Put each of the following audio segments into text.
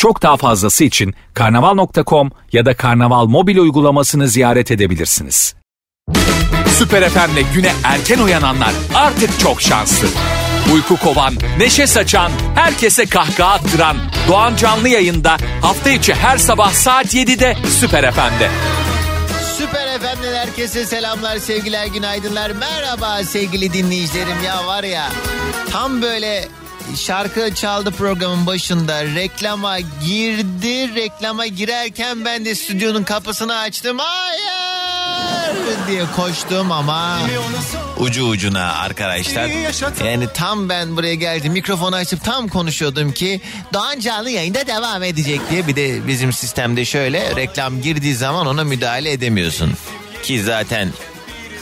Çok daha fazlası için karnaval.com ya da karnaval mobil uygulamasını ziyaret edebilirsiniz. Süper FM'le güne erken uyananlar artık çok şanslı. Uyku kovan, neşe saçan, herkese kahkaha attıran Doğan Canlı yayında hafta içi her sabah saat 7'de Süper FM'de. Süper efendim herkese selamlar sevgiler günaydınlar merhaba sevgili dinleyicilerim ya var ya tam böyle şarkı çaldı programın başında. Reklama girdi. Reklama girerken ben de stüdyonun kapısını açtım. Hayır! Diye koştum ama ucu ucuna arkadaşlar. Yani tam ben buraya geldim mikrofonu açıp tam konuşuyordum ki Doğan canlı yayında devam edecek diye. Bir de bizim sistemde şöyle reklam girdiği zaman ona müdahale edemiyorsun. Ki zaten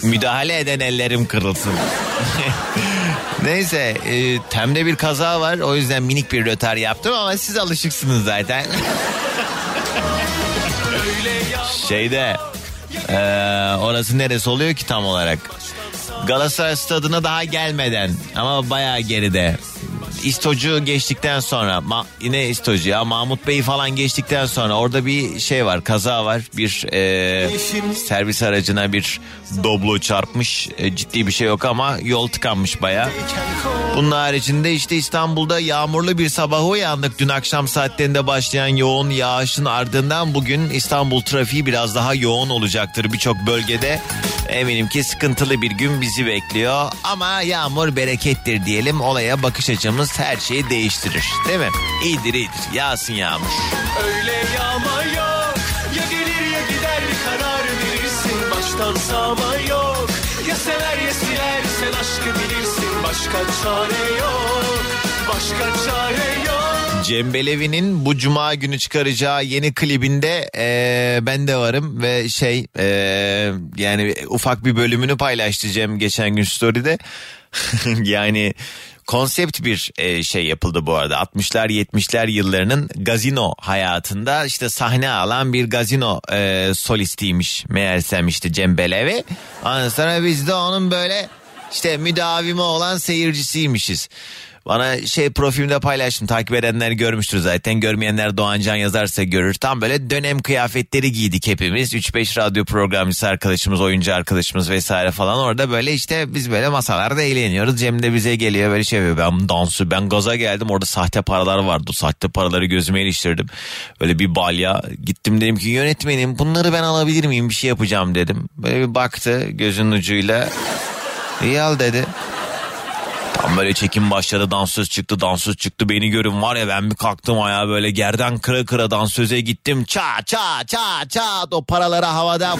müdahale eden ellerim kırılsın. Neyse e, temde bir kaza var o yüzden minik bir rötar yaptım ama siz alışıksınız zaten. Şeyde e, orası neresi oluyor ki tam olarak? Galatasaray stadına daha gelmeden ama bayağı geride. İstocu geçtikten sonra ma- yine İstocu ya Mahmut Bey falan geçtikten sonra orada bir şey var kaza var bir e, servis aracına bir doblo çarpmış E, ciddi bir şey yok ama yol tıkanmış baya. Bunun haricinde işte İstanbul'da yağmurlu bir sabaha uyandık. Dün akşam saatlerinde başlayan yoğun yağışın ardından bugün İstanbul trafiği biraz daha yoğun olacaktır birçok bölgede. Eminim ki sıkıntılı bir gün bizi bekliyor ama yağmur berekettir diyelim. Olaya bakış açımız her şeyi değiştirir. Değil mi? İyidir iyidir. Yağsın yağmur. Öyle yağma yok Ya gelir ya gider bir karar verirsin Baştan sağma yok Ya sever ya siler sen aşkı bilirsin Başka çare yok Başka çare yok Cem Belevi'nin bu cuma günü çıkaracağı yeni klibinde eee, ben de varım ve şey eee, yani ufak bir bölümünü paylaştı Cem geçen gün story'de. yani konsept bir eee, şey yapıldı bu arada 60'lar 70'ler yıllarının gazino hayatında işte sahne alan bir gazino eee, solistiymiş meğersem işte Cem Belevi. Ondan sonra biz de onun böyle işte müdavimi olan seyircisiymişiz. Bana şey profilimde paylaştım. Takip edenler görmüştür zaten. Görmeyenler Doğancan yazarsa görür. Tam böyle dönem kıyafetleri giydik hepimiz. 3-5 radyo programcısı arkadaşımız, oyuncu arkadaşımız vesaire falan. Orada böyle işte biz böyle masalarda eğleniyoruz. Cem de bize geliyor böyle şey yapıyor. Ben dansı, ben gaza geldim. Orada sahte paralar vardı. Sahte paraları gözüme iliştirdim. Böyle bir balya. Gittim dedim ki yönetmenim bunları ben alabilir miyim? Bir şey yapacağım dedim. Böyle bir baktı gözünün ucuyla. İyi al dedi. Tam böyle çekim başladı dansöz çıktı dansöz çıktı. Beni görün var ya ben bir kalktım ayağa böyle gerden kıra kıra dansöze gittim. Ça ça ça ça. O paraları havada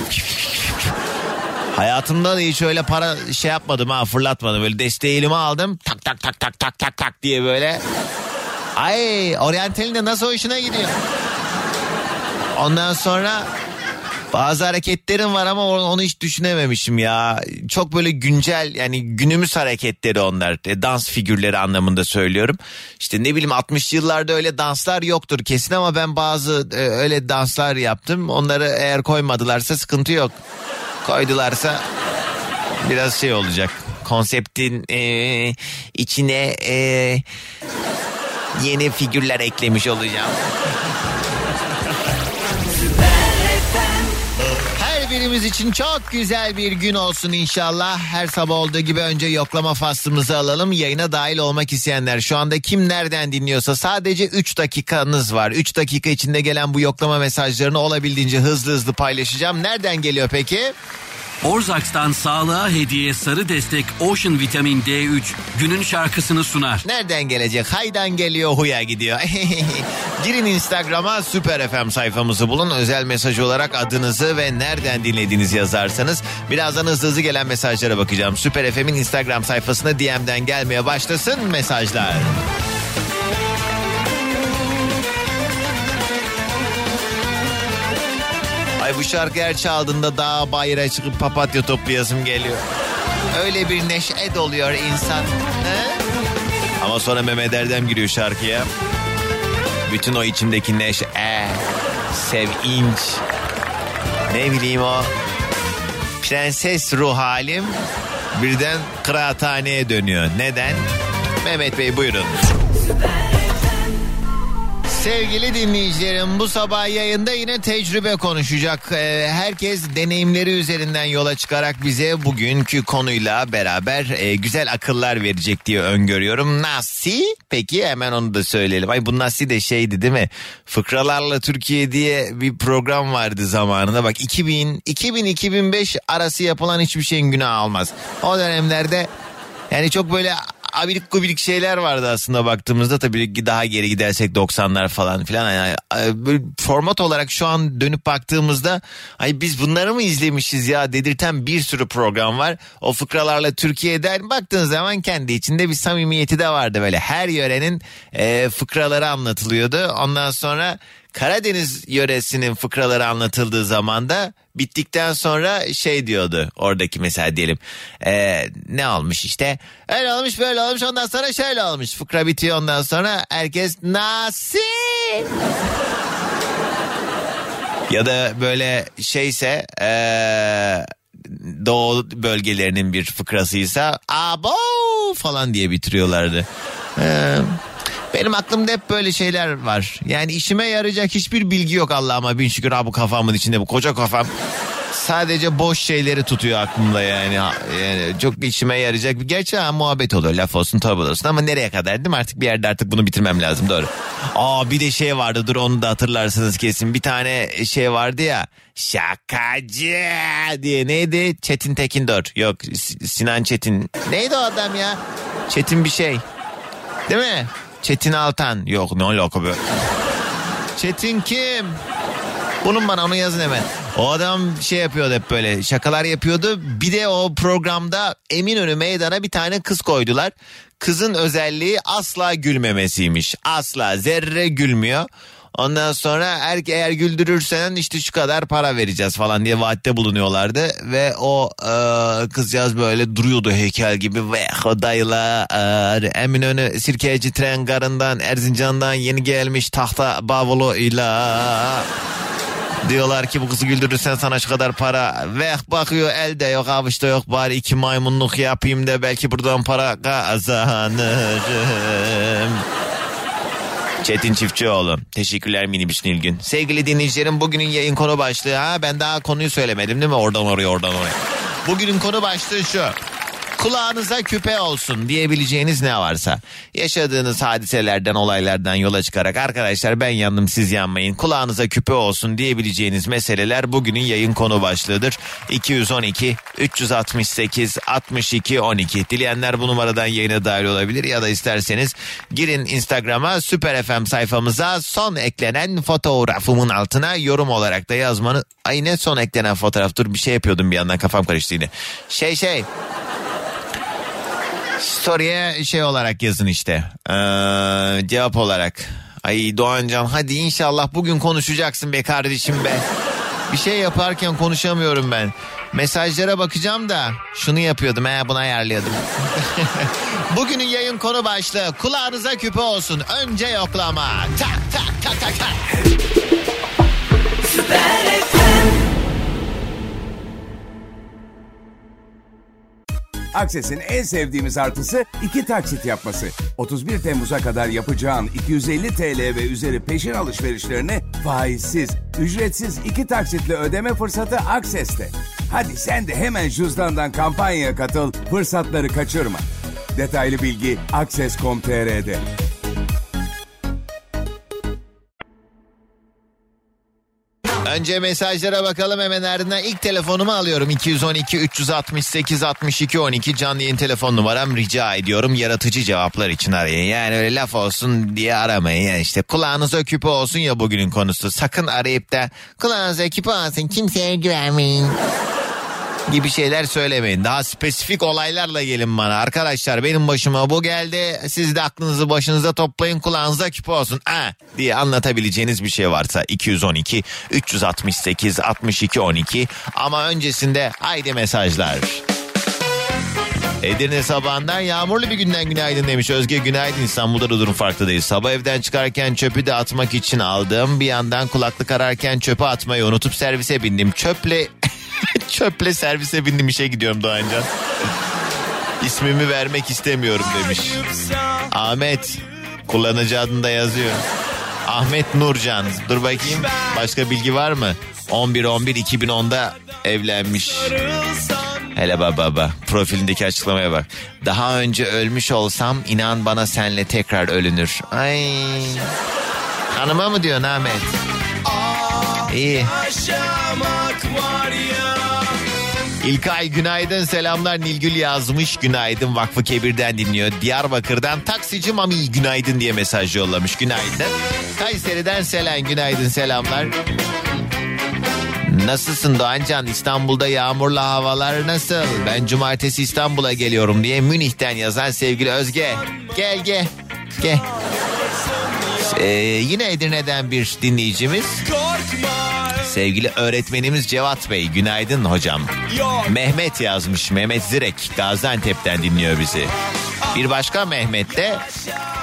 Hayatımda da hiç öyle para şey yapmadım ha fırlatmadım. Böyle desteği elime aldım. Tak tak tak tak tak tak tak diye böyle. Ay oryantalin de nasıl hoşuna gidiyor? Ondan sonra bazı hareketlerim var ama onu hiç düşünememişim ya. Çok böyle güncel yani günümüz hareketleri onlar. E, dans figürleri anlamında söylüyorum. İşte ne bileyim 60 yıllarda öyle danslar yoktur kesin ama ben bazı e, öyle danslar yaptım. Onları eğer koymadılarsa sıkıntı yok. Koydularsa biraz şey olacak. Konseptin e, içine e, yeni figürler eklemiş olacağım. Her birimiz için çok güzel bir gün olsun inşallah. Her sabah olduğu gibi önce yoklama faslımızı alalım. Yayına dahil olmak isteyenler şu anda kim nereden dinliyorsa sadece 3 dakikanız var. 3 dakika içinde gelen bu yoklama mesajlarını olabildiğince hızlı hızlı paylaşacağım. Nereden geliyor peki? Orzaks'tan sağlığa hediye sarı destek Ocean Vitamin D3 günün şarkısını sunar. Nereden gelecek? Haydan geliyor huya gidiyor. Girin Instagram'a Süper FM sayfamızı bulun. Özel mesaj olarak adınızı ve nereden dinlediğinizi yazarsanız birazdan hızlı hızlı gelen mesajlara bakacağım. Süper FM'in Instagram sayfasına DM'den gelmeye başlasın mesajlar. Ay bu şarkı her çaldığında dağ bayıra çıkıp papatya toplayasım geliyor. Öyle bir neşe doluyor insan. He? Ama sonra Mehmet Erdem giriyor şarkıya. Bütün o içimdeki neşe, e, sevinç, ne bileyim o prenses ruh halim birden kıraathaneye dönüyor. Neden? Mehmet Bey buyurun. Sevgili dinleyicilerim bu sabah yayında yine tecrübe konuşacak. Ee, herkes deneyimleri üzerinden yola çıkarak bize bugünkü konuyla beraber e, güzel akıllar verecek diye öngörüyorum. Nasıl? Peki hemen onu da söyleyelim. Ay bu Nasıl de şeydi değil mi? Fıkralarla Türkiye diye bir program vardı zamanında. Bak 2000 2000-2005 arası yapılan hiçbir şeyin günahı almaz. O dönemlerde yani çok böyle abirik gubirik şeyler vardı aslında baktığımızda. Tabii ki daha geri gidersek 90'lar falan filan. Yani böyle format olarak şu an dönüp baktığımızda ay biz bunları mı izlemişiz ya? dedirten bir sürü program var. O fıkralarla Türkiye'den baktığın zaman kendi içinde bir samimiyeti de vardı böyle. Her yörenin e, fıkraları anlatılıyordu. Ondan sonra Karadeniz yöresinin fıkraları anlatıldığı zaman da bittikten sonra şey diyordu oradaki mesela diyelim ee, ne olmuş işte? Öyle olmuş böyle olmuş ondan sonra şöyle olmuş. Fıkra bitiyor ondan sonra herkes nasıl ya da böyle şeyse ee, doğu bölgelerinin bir fıkrasıysa abo! falan diye bitiriyorlardı. Ee, benim aklımda hep böyle şeyler var. Yani işime yarayacak hiçbir bilgi yok Allah'ıma bin şükür ha bu kafamın içinde bu koca kafam. Sadece boş şeyleri tutuyor aklımda yani. Yani çok işime yarayacak. Gerçi ha, muhabbet olur laf olsun tabi olsun ama nereye kadar değil mi? Artık bir yerde artık bunu bitirmem lazım doğru. Aa bir de şey vardı dur onu da hatırlarsınız kesin. Bir tane şey vardı ya şakacı diye neydi? Çetin Tekindor. Yok Sinan Çetin. Neydi o adam ya? Çetin bir şey. Değil mi? Çetin Altan. Yok ne alaka be. Çetin kim? Bulun bana onu yazın hemen. O adam şey yapıyordu hep böyle şakalar yapıyordu. Bir de o programda Eminönü meydana bir tane kız koydular. Kızın özelliği asla gülmemesiymiş. Asla zerre gülmüyor. Ondan sonra er, eğer güldürürsen işte şu kadar para vereceğiz falan diye vaatte bulunuyorlardı. Ve o e, kızcağız böyle duruyordu heykel gibi ve o dayılar Eminönü Sirkeci tren garından Erzincan'dan yeni gelmiş tahta bavuluyla Diyorlar ki bu kızı güldürürsen sana şu kadar para. Ve bakıyor elde yok avuçta yok bari iki maymunluk yapayım da belki buradan para kazanırım. Çetin Çiftçioğlu. Teşekkürler minibüs Nilgün. Sevgili dinleyicilerim bugünün yayın konu başlığı. Ha ben daha konuyu söylemedim değil mi? Oradan oraya oradan oraya. Bugünün konu başlığı şu. Kulağınıza küpe olsun diyebileceğiniz ne varsa. Yaşadığınız hadiselerden olaylardan yola çıkarak arkadaşlar ben yandım siz yanmayın. Kulağınıza küpe olsun diyebileceğiniz meseleler bugünün yayın konu başlığıdır. 212 368 62 12. Dileyenler bu numaradan yayına dahil olabilir ya da isterseniz girin Instagram'a Süper FM sayfamıza son eklenen fotoğrafımın altına yorum olarak da yazmanı. Ay ne son eklenen fotoğraf dur bir şey yapıyordum bir yandan kafam karıştı yine. Şey şey Story'e şey olarak yazın işte. Ee, cevap olarak. Ay Doğancan hadi inşallah bugün konuşacaksın be kardeşim be. Bir şey yaparken konuşamıyorum ben. Mesajlara bakacağım da şunu yapıyordum he bunu ayarlıyordum. Bugünün yayın konu başlığı kulağınıza küpe olsun. Önce yoklama. Tak tak tak tak tak. Akses'in en sevdiğimiz artısı iki taksit yapması. 31 Temmuz'a kadar yapacağın 250 TL ve üzeri peşin alışverişlerini faizsiz, ücretsiz iki taksitle ödeme fırsatı Akses'te. Hadi sen de hemen cüzdandan kampanyaya katıl, fırsatları kaçırma. Detaylı bilgi akses.com.tr'de. Önce mesajlara bakalım. Hemen ardından ilk telefonumu alıyorum. 212 368 62 12 canlı yayın telefon numaram. Rica ediyorum. Yaratıcı cevaplar için arayın. Yani öyle laf olsun diye aramayın. Yani işte kulağınıza küpe olsun ya bugünün konusu. Sakın arayıp da kulağınıza küpe olsun. Kimseye güvenmeyin gibi şeyler söylemeyin. Daha spesifik olaylarla gelin bana. Arkadaşlar benim başıma bu geldi. Siz de aklınızı başınıza toplayın kulağınıza küpe olsun. Ha, diye anlatabileceğiniz bir şey varsa 212 368 62 12 ama öncesinde haydi mesajlar. Edirne sabahından yağmurlu bir günden günaydın demiş. Özge günaydın İstanbul'da da durum farklı değil. Sabah evden çıkarken çöpü de atmak için aldım. Bir yandan kulaklık ararken çöpe atmayı unutup servise bindim. Çöple çöple servise bindim işe gidiyorum Doğancan. İsmimi vermek istemiyorum demiş. Ahmet kullanıcı adında yazıyor. Ahmet Nurcan. Dur bakayım başka bilgi var mı? 11-11-2010'da evlenmiş. Hele baba baba profilindeki açıklamaya bak. Daha önce ölmüş olsam inan bana senle tekrar ölünür. Ay. Hanıma mı diyorsun Ahmet? İyi. İlkay günaydın selamlar Nilgül yazmış günaydın Vakfı Kebir'den dinliyor. Diyarbakır'dan taksici Mami günaydın diye mesaj yollamış günaydın. Kayseri'den Selen günaydın selamlar. Nasılsın Doğancan? İstanbul'da yağmurlu havalar nasıl? Ben cumartesi İstanbul'a geliyorum diye Münih'ten yazan sevgili Özge. Gel gel. Gel. Ee, yine Edirne'den bir dinleyicimiz. Sevgili öğretmenimiz Cevat Bey. Günaydın hocam. Mehmet yazmış. Mehmet Zirek. Gaziantep'ten dinliyor bizi. Bir başka Mehmet de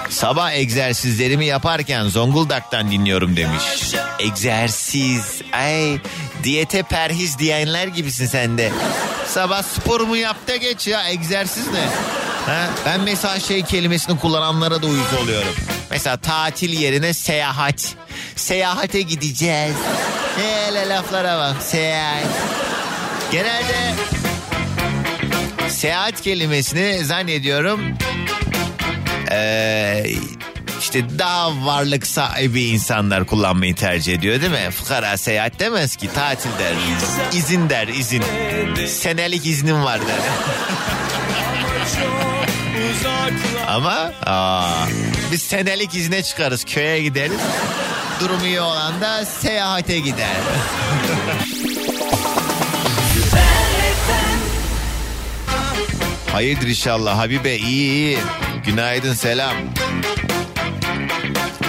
sabah egzersizlerimi yaparken Zonguldak'tan dinliyorum demiş. Egzersiz. Ay diyete perhiz diyenler gibisin sen de. Sabah sporumu yap da geç ya egzersiz ne? Ha? Ben mesela şey kelimesini kullananlara da uyuz oluyorum. Mesela tatil yerine seyahat. Seyahate gideceğiz. Hele laflara bak seyahat. Genelde seyahat kelimesini zannediyorum ee, işte daha varlık sahibi insanlar kullanmayı tercih ediyor değil mi? Fukara seyahat demez ki tatil der. İzin der izin. Senelik iznim var der. Ama aa, biz senelik izne çıkarız köye gideriz. Durumu iyi olan da seyahate gider. Hayırdır inşallah Habibe iyi iyi. Günaydın selam.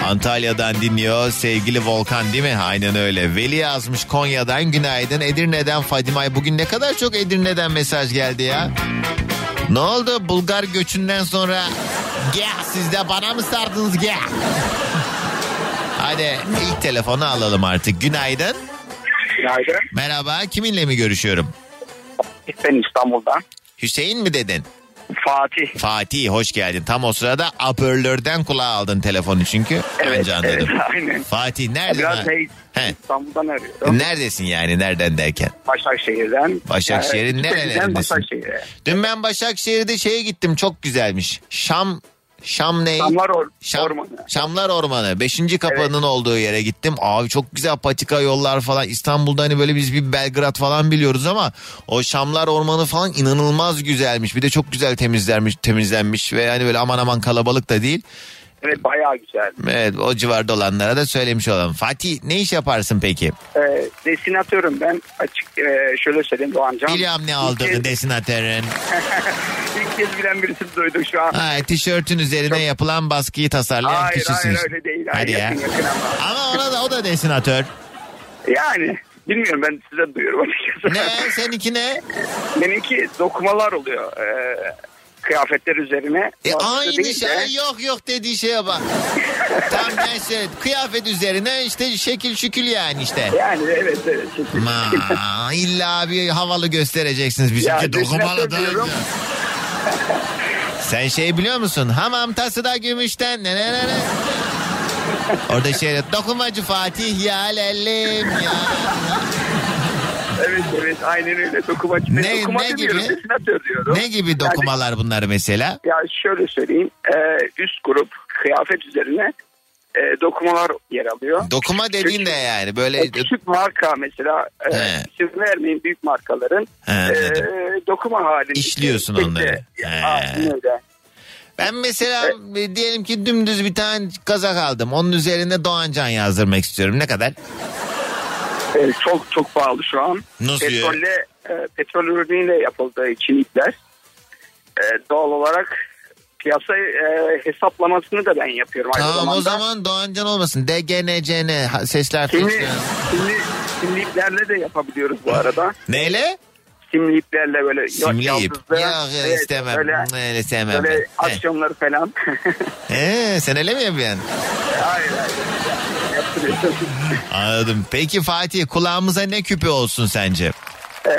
Antalya'dan dinliyor sevgili Volkan değil mi? Aynen öyle. Veli yazmış Konya'dan günaydın. Edirne'den Fadimay. Bugün ne kadar çok Edirne'den mesaj geldi ya. Ne oldu Bulgar göçünden sonra? Gel siz de bana mı sardınız gel? Hadi ilk telefonu alalım artık. Günaydın. Günaydın. Merhaba kiminle mi görüşüyorum? Ben İstanbul'dan. Hüseyin mi dedin? Fatih. Fatih hoş geldin. Tam o sırada apörlörden kulağa aldın telefonu çünkü. Evet, anladım. evet aynen. Fatih neredesin? Biraz ha? şey, He. İstanbul'dan arıyorum. Neredesin yani nereden derken? Başakşehir'den. Başakşehir'in Yani, nerelerindesin? Başakşehir'e. Dün ben Başakşehir'de şeye gittim çok güzelmiş. Şam Şam ne? Şamlar or- Şam- Ormanı. Şamlar Ormanı. Beşinci kapının olduğu yere gittim. Abi çok güzel patika yollar falan. İstanbul'da hani böyle biz bir Belgrad falan biliyoruz ama o Şamlar Ormanı falan inanılmaz güzelmiş. Bir de çok güzel temizlenmiş, temizlenmiş ve hani böyle aman aman kalabalık da değil. Evet bayağı güzel. Evet o civarda olanlara da söylemiş olalım. Fatih ne iş yaparsın peki? Ee, destinatörüm ben. Açık e, şöyle söyleyeyim Doğancan. Biliyorum ne olduğunu kez- desinatörün. İlk kez bilen birisini duydum şu an. Ha, tişörtün üzerine yapılan baskıyı tasarlayan Hayır kişisin. hayır öyle değil. Hadi Hayır, ya. yakın, yakın ama. Ama ona da o da desinatör. Yani bilmiyorum ben size duyuyorum açıkçası. Ne seninki ne? Benimki dokumalar oluyor. Ee, kıyafetler üzerine. E, aynı değil de- şey yok yok dediği şeye bak. Tam ben kıyafet üzerine işte şekil şükül yani işte. Yani evet evet. Ma, illa bir havalı göstereceksiniz bizimki dokumalı da. Sen şey biliyor musun? Hamam tası da gümüşten. Ne ne ne ne. Orada şey dokumacı Fatih ya lellim ya. Evet evet aynen öyle dokumacı. Ben Ne- dokumacı ne gibi? desinatör diyorum. Ne gibi dokumalar bunlar mesela? Ya şöyle söyleyeyim. e, üst grup kıyafet üzerine e, dokumalar yer alıyor. Dokuma dediğin de yani böyle E, küçük marka mesela e, isim vermeyin büyük markaların He, e, dokuma halinde. İşliyorsun de- onları. Ben mesela e, diyelim ki dümdüz bir tane kazak aldım. Onun üzerine Doğancan yazdırmak istiyorum. Ne kadar? E, çok çok pahalı şu an. Nasıl ya? Petrolle, e, petrol ürünüyle yapıldığı için ipler. E, doğal olarak piyasa e, hesaplamasını da ben yapıyorum aynı Tamam zamanda. o zaman Doğancan olmasın. DGNCN sesler Simli, simli, simli iplerle de yapabiliyoruz bu arada. Neyle? Simli iplerle böyle Simli ip. yaldızlı. Yok Evet, istemem. Böyle, Öyle sevmem. böyle ben. He. aksiyonları falan. Ee, sen öyle mi yapıyorsun? hayır hayır. Yaptırıyorsun. Anladım. Peki Fatih kulağımıza ne küpe olsun sence? Ee,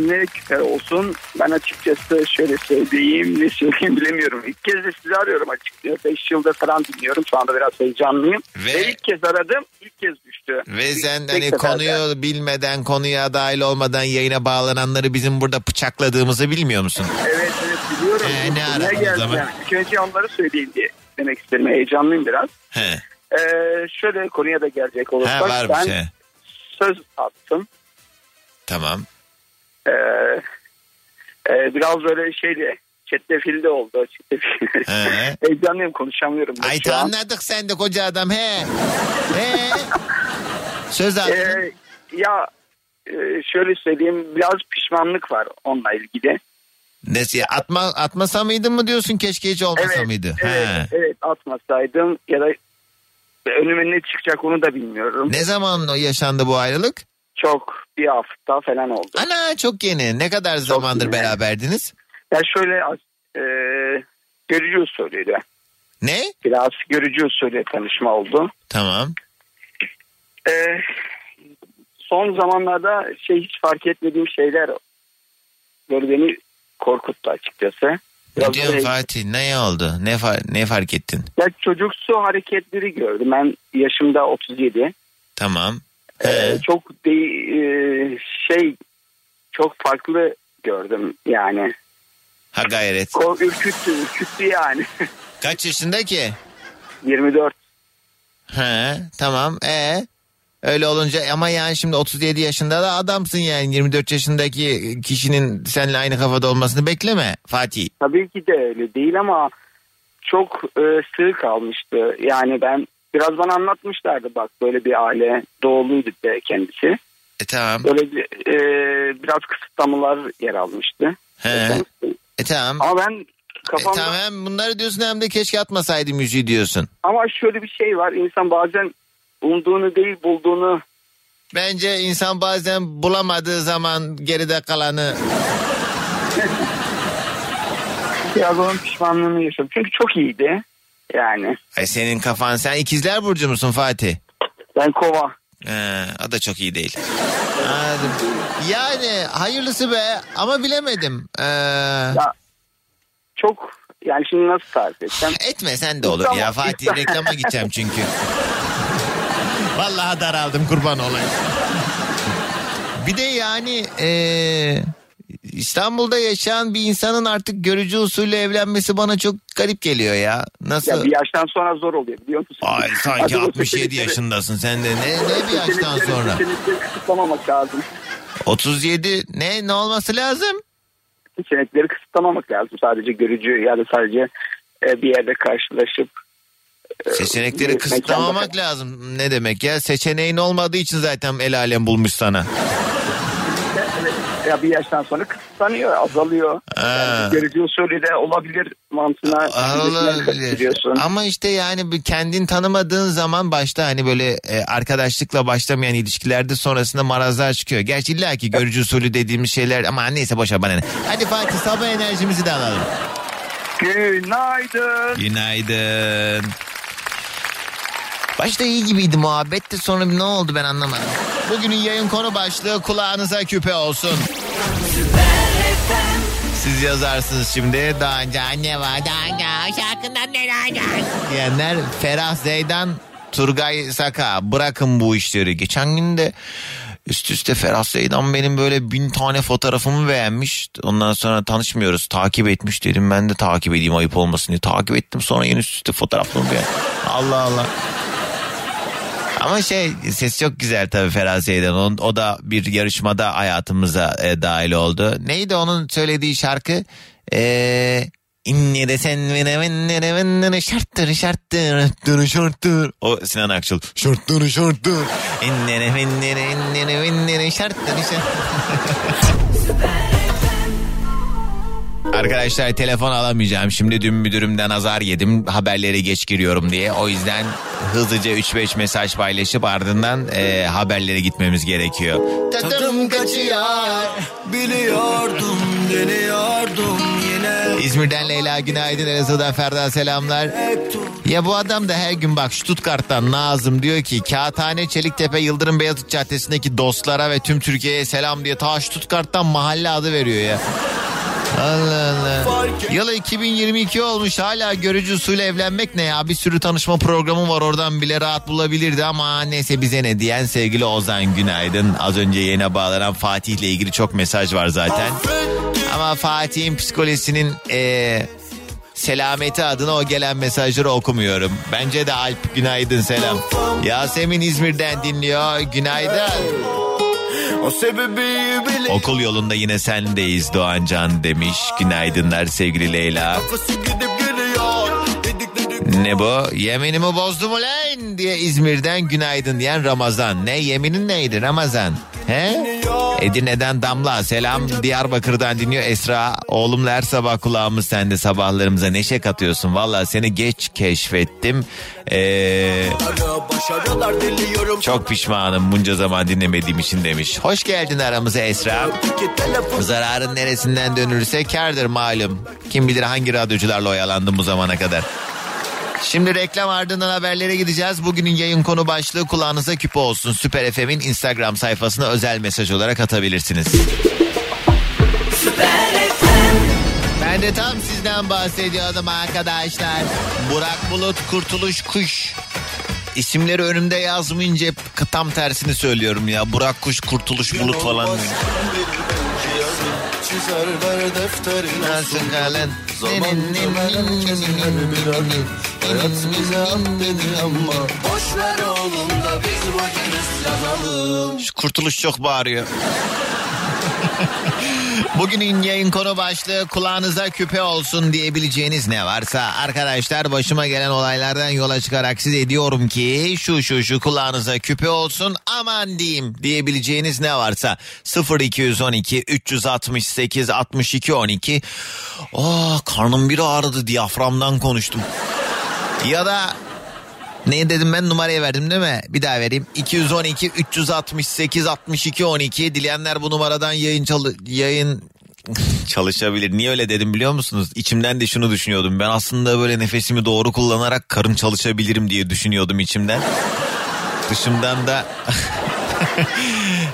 ne küpe olsun ben açıkçası şöyle söyleyeyim ne söyleyeyim bilemiyorum. İlk kez de sizi arıyorum açıkçası. 5 yıldır falan dinliyorum şu anda biraz heyecanlıyım. Ve- Ve, ilk kez aradım ilk kez düştü. Ve sen Tek hani seferde. konuyu bilmeden konuya dahil olmadan yayına bağlananları bizim burada bıçakladığımızı bilmiyor musun? Evet evet biliyorum. Ee, ne aradın o zaman? İlk önce onları söyleyeyim diye demek istedim. Heyecanlıyım biraz. He. Ee, şöyle konuya da gelecek olursak Ha ben şey. söz attım. Tamam. Ee, e, biraz böyle şeydi çetrefilli oldu. Çetrefilli. He. Heyecanlıyım konuşamıyorum. Ay anladık sen de koca adam he. He. Söz aldın. Ee, ya e, şöyle söyleyeyim biraz pişmanlık var onunla ilgili. Nesi atma atmasa mıydın mı diyorsun keşke hiç olmasa evet, mıydı? Evet, He. evet atmasaydım ya da önüme ne çıkacak onu da bilmiyorum. Ne zaman o yaşandı bu ayrılık? Çok bir hafta falan oldu. Ana çok yeni. Ne kadar zamandır yeni. beraberdiniz? Ya şöyle e, görücü usulüydü. Ne? Biraz görücü usulü tanışma oldu. Tamam. E, son zamanlarda şey hiç fark etmediğim şeyler böyle beni korkuttu açıkçası. Ne Biraz diyorsun böyle- Fatih? Ne oldu? Ne, fa- ne fark ettin? Ya çocuksu hareketleri gördüm. Ben yaşımda 37. Tamam. Ee, He. çok de, e, şey çok farklı gördüm yani. Ha gayret. Ko ürküttü, ürküttü yani. Kaç yaşında ki? 24. He tamam. E Öyle olunca ama yani şimdi 37 yaşında da adamsın yani 24 yaşındaki kişinin seninle aynı kafada olmasını bekleme Fatih. Tabii ki de öyle değil ama çok e, sığ kalmıştı. Yani ben biraz bana anlatmışlardı bak böyle bir aile doğuluydu de kendisi. E tamam. Böyle bir, e, biraz kısıtlamalar yer almıştı. He. E tamam. Ama ben E, kafamda tamam hem bunları diyorsun hem de keşke atmasaydım müziği diyorsun. ama şöyle bir şey var insan bazen umduğunu değil bulduğunu Bence insan bazen bulamadığı zaman geride kalanı biraz onun pişmanlığını yaşadım. Çünkü çok iyiydi yani. Ay senin kafan sen ikizler burcu musun Fatih? Ben kova. Ee, o da çok iyi değil. Anladım. Yani hayırlısı be ama bilemedim. Ee, Ya çok yani şimdi nasıl tarif etsem. etme sen de olur ya Fatih reklama gideceğim çünkü. Vallahi daraldım kurban olayım. Bir de yani ee, İstanbul'da yaşayan bir insanın artık görücü usulü evlenmesi bana çok garip geliyor ya. Nasıl? Ya bir yaştan sonra zor oluyor biliyor musun? Ay sanki Hadi bu 67 seçenekleri- yaşındasın sen de. Ne, ne bir yaştan sonra? Kısıtlamamak lazım. 37 ne ne olması lazım? Seçenekleri kısıtlamamak lazım. Sadece görücü ya da sadece e, bir yerde karşılaşıp Seçenekleri kısıtlamamak lazım. Ne demek ya? Seçeneğin olmadığı için zaten el alem bulmuş sana. Ya bir yaştan sonra kısıtlanıyor, azalıyor. Yani görücü usulü de olabilir mantığına Olabilir. Ama işte yani kendin tanımadığın zaman başta hani böyle e, arkadaşlıkla başlamayan ilişkilerde sonrasında marazlar çıkıyor. Gerçi illa ki görücü usulü dediğimiz şeyler ama neyse boşa bana ne. Hadi Fatih sabah enerjimizi de alalım. Günaydın. Günaydın. Başta iyi gibiydi muhabbet de sonra ne oldu ben anlamadım. Bugünün yayın konu başlığı kulağınıza küpe olsun. Siz yazarsınız şimdi. Daha önce anne var daha önce şarkından neler diyenler Ferah Zeydan Turgay Saka bırakın bu işleri. Geçen gün de üst üste Ferah Zeydan benim böyle bin tane fotoğrafımı beğenmiş. Ondan sonra tanışmıyoruz. Takip etmiş dedim ben de takip edeyim ayıp olmasın diye. Takip ettim sonra yeni üst üste fotoğraflarımı beğendim. Allah Allah. Ama şey ses çok güzel tabii Ferhat Zeydan. O, da bir yarışmada hayatımıza e, dahil oldu. Neydi onun söylediği şarkı? Ee, İnnere sen vene vennere vennere şarttır şarttır öttür şarttır. O Sinan Akçıl. Şarttır şarttır. İnnere vennere innere vennere şarttır şarttır. Arkadaşlar telefon alamayacağım. Şimdi dün müdürümden azar yedim. Haberleri geç giriyorum diye. O yüzden hızlıca 3-5 mesaj paylaşıp ardından e, haberlere gitmemiz gerekiyor. Tadım kaçıyor Biliyordum deniyordum yine İzmir'den Leyla günaydın. Elazığ'dan Ferda selamlar. Ya bu adam da her gün bak Stuttgart'tan Nazım diyor ki Kağıthane Çeliktepe Yıldırım Beyazıt Caddesi'ndeki dostlara ve tüm Türkiye'ye selam diye ta Stuttgart'tan mahalle adı veriyor ya. Allah Allah. Yılı 2022 olmuş hala görücü usulü evlenmek ne ya? Bir sürü tanışma programı var oradan bile rahat bulabilirdi ama neyse bize ne diyen sevgili Ozan günaydın. Az önce yayına bağlanan Fatih'le ilgili çok mesaj var zaten. Ama Fatih'in psikolojisinin eee, selameti adına o gelen mesajları okumuyorum. Bence de Alp günaydın selam. Yasemin İzmir'den dinliyor günaydın. O sebebi Okul yolunda yine sendeyiz Doğancan demiş. Günaydınlar sevgili Leyla. Ne bu? Yeminimi bozdu mu lan diye İzmir'den günaydın diyen Ramazan. Ne yeminin neydi Ramazan? He? Edirne'den Damla selam Diyarbakır'dan dinliyor Esra. Oğlumla her sabah kulağımız sende sabahlarımıza neşe katıyorsun. Valla seni geç keşfettim. Ee, çok pişmanım bunca zaman dinlemediğim için demiş. Hoş geldin aramıza Esra. Zararın neresinden dönülürse kârdır malum. Kim bilir hangi radyocularla oyalandım bu zamana kadar. Şimdi reklam ardından haberlere gideceğiz. Bugünün yayın konu başlığı kulağınıza küpe olsun. Süper FM'in Instagram sayfasına özel mesaj olarak atabilirsiniz. Ben de tam sizden bahsediyordum arkadaşlar. Burak Bulut Kurtuluş Kuş. İsimleri önümde yazmayınca hep tam tersini söylüyorum ya. Burak Kuş Kurtuluş Bulut falan. Çizer ver defterine Nasıl kalın? Hayat bize at dedi ama Boş oğlum da biz bugünüz yazalım Şu Kurtuluş çok bağırıyor. Bugünün yayın konu başlığı kulağınıza küpe olsun diyebileceğiniz ne varsa arkadaşlar başıma gelen olaylardan yola çıkarak size ediyorum ki şu şu şu kulağınıza küpe olsun aman diyeyim diyebileceğiniz ne varsa 0212 368 62 12 Oh karnım bir ağrıdı diyaframdan konuştum. Ya da ne dedim ben numarayı verdim değil mi? Bir daha vereyim. 212 368 62 12. Dileyenler bu numaradan yayın çalı yayın çalışabilir. Niye öyle dedim biliyor musunuz? İçimden de şunu düşünüyordum. Ben aslında böyle nefesimi doğru kullanarak karın çalışabilirim diye düşünüyordum içimden. Dışımdan da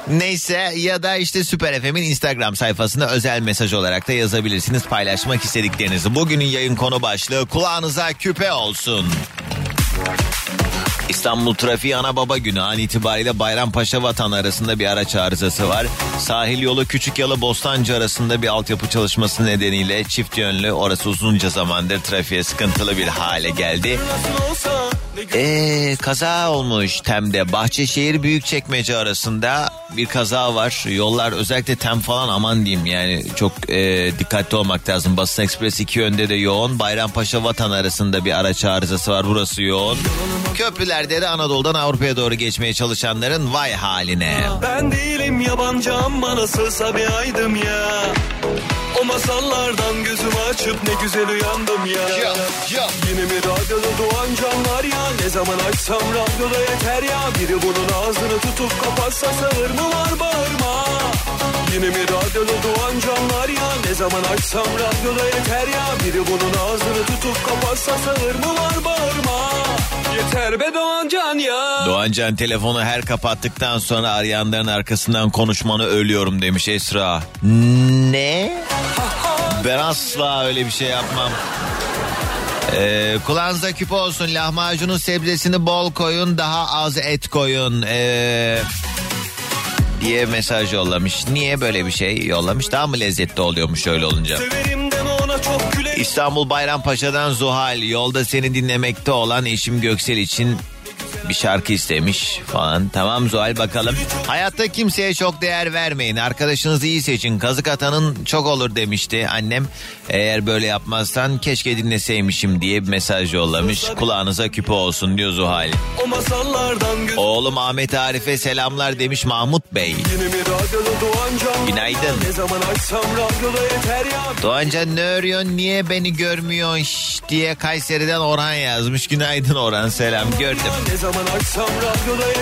Neyse ya da işte Süper FM'in Instagram sayfasına özel mesaj olarak da yazabilirsiniz paylaşmak istediklerinizi. Bugünün yayın konu başlığı kulağınıza küpe olsun. İstanbul trafiği ana baba günü an itibariyle Bayrampaşa Vatan arasında bir araç arızası var. Sahil yolu Küçük Yalı Bostancı arasında bir altyapı çalışması nedeniyle çift yönlü orası uzunca zamandır trafiğe sıkıntılı bir hale geldi. Eee kaza olmuş Tem'de. Bahçeşehir Büyükçekmece arasında bir kaza var. Yollar özellikle Tem falan aman diyeyim yani çok e, dikkatli olmak lazım. Basın Ekspres iki yönde de yoğun. Bayrampaşa Vatan arasında bir araç arızası var. Burası yoğun. Köprülerde de Anadolu'dan Avrupa'ya doğru geçmeye çalışanların vay haline. Ben değilim yabancı ama nasılsa bir aydım ya. O masallardan gözümü açıp ne güzel uyandım ya. Yine mi radyoda doğan canlar ya? Ne zaman açsam radyoda yeter ya. Biri bunun ağzını tutup kapatsa sağır mı var bağırma. Yine mi radyoda doğan canlar ya? Ne zaman açsam radyoda yeter ya. Biri bunun ağzını tutup kapatsa sağır mı var bağırma Yeter be Doğan Can ya Doğancan telefonu her kapattıktan sonra arayanların arkasından konuşmanı ölüyorum demiş Esra. Ne? Ben asla öyle bir şey yapmam. Ee, kulağınıza küp olsun lahmacunun sebzesini bol koyun daha az et koyun. Ee, diye mesaj yollamış. Niye böyle bir şey yollamış? Daha mı lezzetli oluyormuş öyle olunca? Severim İstanbul Bayrampaşa'dan Zuhal. Yolda seni dinlemekte olan eşim Göksel için bir şarkı istemiş falan. Tamam Zuhal bakalım. Hayatta kimseye çok değer vermeyin. Arkadaşınızı iyi seçin. Kazık atanın çok olur demişti annem. Eğer böyle yapmazsan keşke dinleseymişim diye bir mesaj yollamış. Kulağınıza küpe olsun diyor Zuhal. Oğlum Ahmet Arif'e selamlar demiş Mahmut Bey. Günaydın. Doğancan ne örüyorsun niye beni görmüyorsun diye Kayseri'den Orhan yazmış. Günaydın Orhan selam gördüm.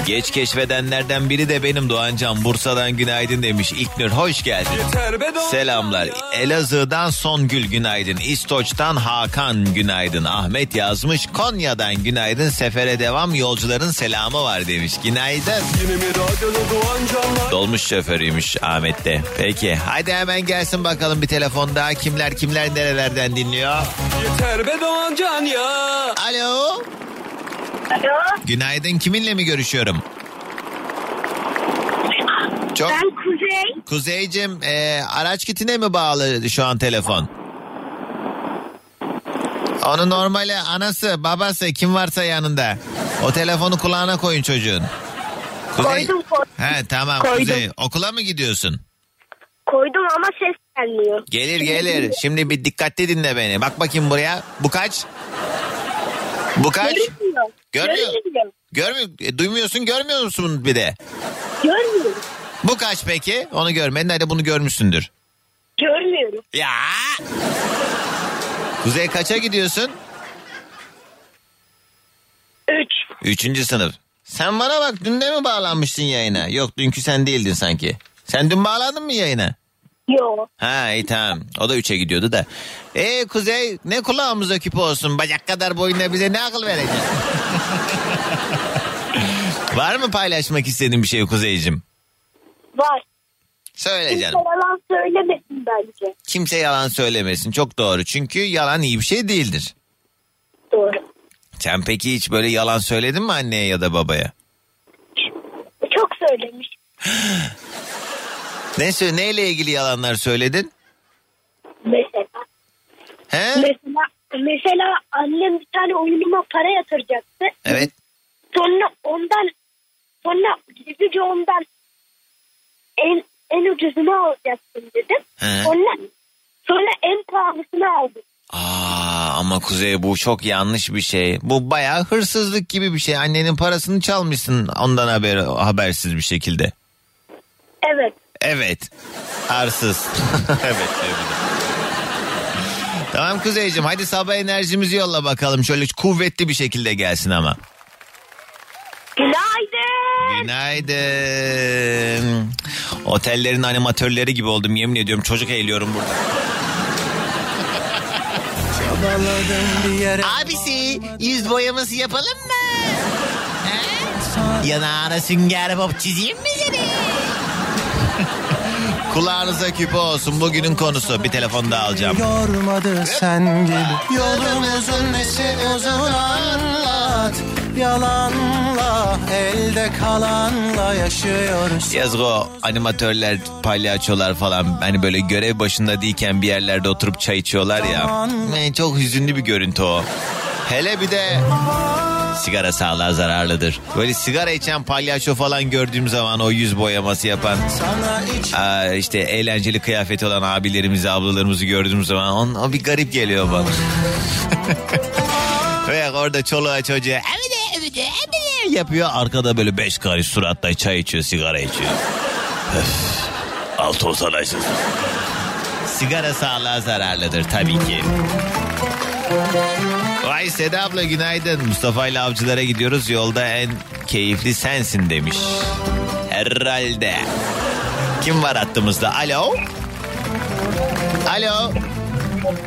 Geç keşfedenlerden biri de benim Doğancan. Bursa'dan günaydın demiş. İlknur hoş geldin. Selamlar. Elazığ'dan Songül günaydın. İstoç'tan Hakan günaydın. Ahmet yazmış. Konya'dan günaydın. Sefere devam yolcuların selamı var demiş. Günaydın. Dolmuş şoförüymüş Ahmet de. Peki hadi hemen gelsin bakalım bir telefon daha. Kimler kimler nerelerden dinliyor? Yeter be Doğancan ya Alo. Alo, Günaydın kiminle mi görüşüyorum? Çok ben Kuzey. Kuzeycim e, araç kitine mi bağlı şu an telefon? Onu normali anası babası kim varsa yanında. O telefonu kulağına koyun çocuğun. Kuzey. Koydum, koydum. He tamam Koydum. Kuzey. Okula mı gidiyorsun? Koydum ama ses gelmiyor. Gelir gelir. Şimdi bir dikkatli dinle beni. Bak bakayım buraya. Bu kaç? Bu kaç? Görünmüyor. Görmüyor. Görünmüyor. Görmüyor. e, duymuyorsun görmüyor musun bir de? Görmüyorum. Bu kaç peki? Onu görmedin. Hadi bunu görmüşsündür. Görmüyorum. Ya. Kuzey kaça gidiyorsun? Üç. Üçüncü sınıf. Sen bana bak dün de mi bağlanmıştın yayına? Yok dünkü sen değildin sanki. Sen dün bağlandın mı yayına? Yo. Ha iyi tamam. O da üçe gidiyordu da. E Kuzey ne kulağımıza küpe olsun. Bacak kadar boyunda bize ne akıl vereceksin? Var mı paylaşmak istediğin bir şey Kuzey'cim? Var. Söyle Kimse canım. yalan söylemesin bence. Kimse yalan söylemesin. Çok doğru. Çünkü yalan iyi bir şey değildir. Doğru. Sen peki hiç böyle yalan söyledin mi anneye ya da babaya? Çok söylemiş. Ne sö- neyle ilgili yalanlar söyledin? Mesela. He? Mesela, mesela annem bir tane oyunuma para yatıracaktı. Evet. Sonra ondan sonra gizlice ondan en en ucuzunu alacaktım dedim. He. Sonra sonra en pahalısını aldım. Aa, ama Kuzey bu çok yanlış bir şey. Bu bayağı hırsızlık gibi bir şey. Annenin parasını çalmışsın ondan haber habersiz bir şekilde. Evet. Evet. Arsız. evet de. Tamam Kuzeyciğim hadi sabah enerjimizi yolla bakalım. Şöyle kuvvetli bir şekilde gelsin ama. Günaydın. Günaydın. Otellerin animatörleri gibi oldum yemin ediyorum. Çocuk eğiliyorum burada. Abisi yüz boyaması yapalım mı? He? Yanağına sünger bob çizeyim mi seni? Kulağınıza küpe olsun bugünün konusu. Bir telefon daha alacağım. Yormadı sen gibi Yolumuzun nesi uzun anlat Yalanla elde kalanla yaşıyoruz Yazık o animatörler, palyaçolar falan hani böyle görev başında değilken bir yerlerde oturup çay içiyorlar ya. Ne, çok hüzünlü bir görüntü o. Hele bir de sigara sağlığa zararlıdır. Böyle sigara içen palyaço falan gördüğüm zaman o yüz boyaması yapan aa, işte eğlenceli kıyafeti olan abilerimizi ablalarımızı gördüğüm zaman on, o bir garip geliyor bana. Ve orada çoluğa çocuğa yapıyor. Arkada böyle beş karış suratla çay içiyor sigara içiyor. Öf, Altı açsın. Sigara sağlığa zararlıdır tabii ki. Vay Seda abla günaydın. Mustafa ile avcılara gidiyoruz. Yolda en keyifli sensin demiş. Herhalde. Kim var hattımızda? Alo? Alo?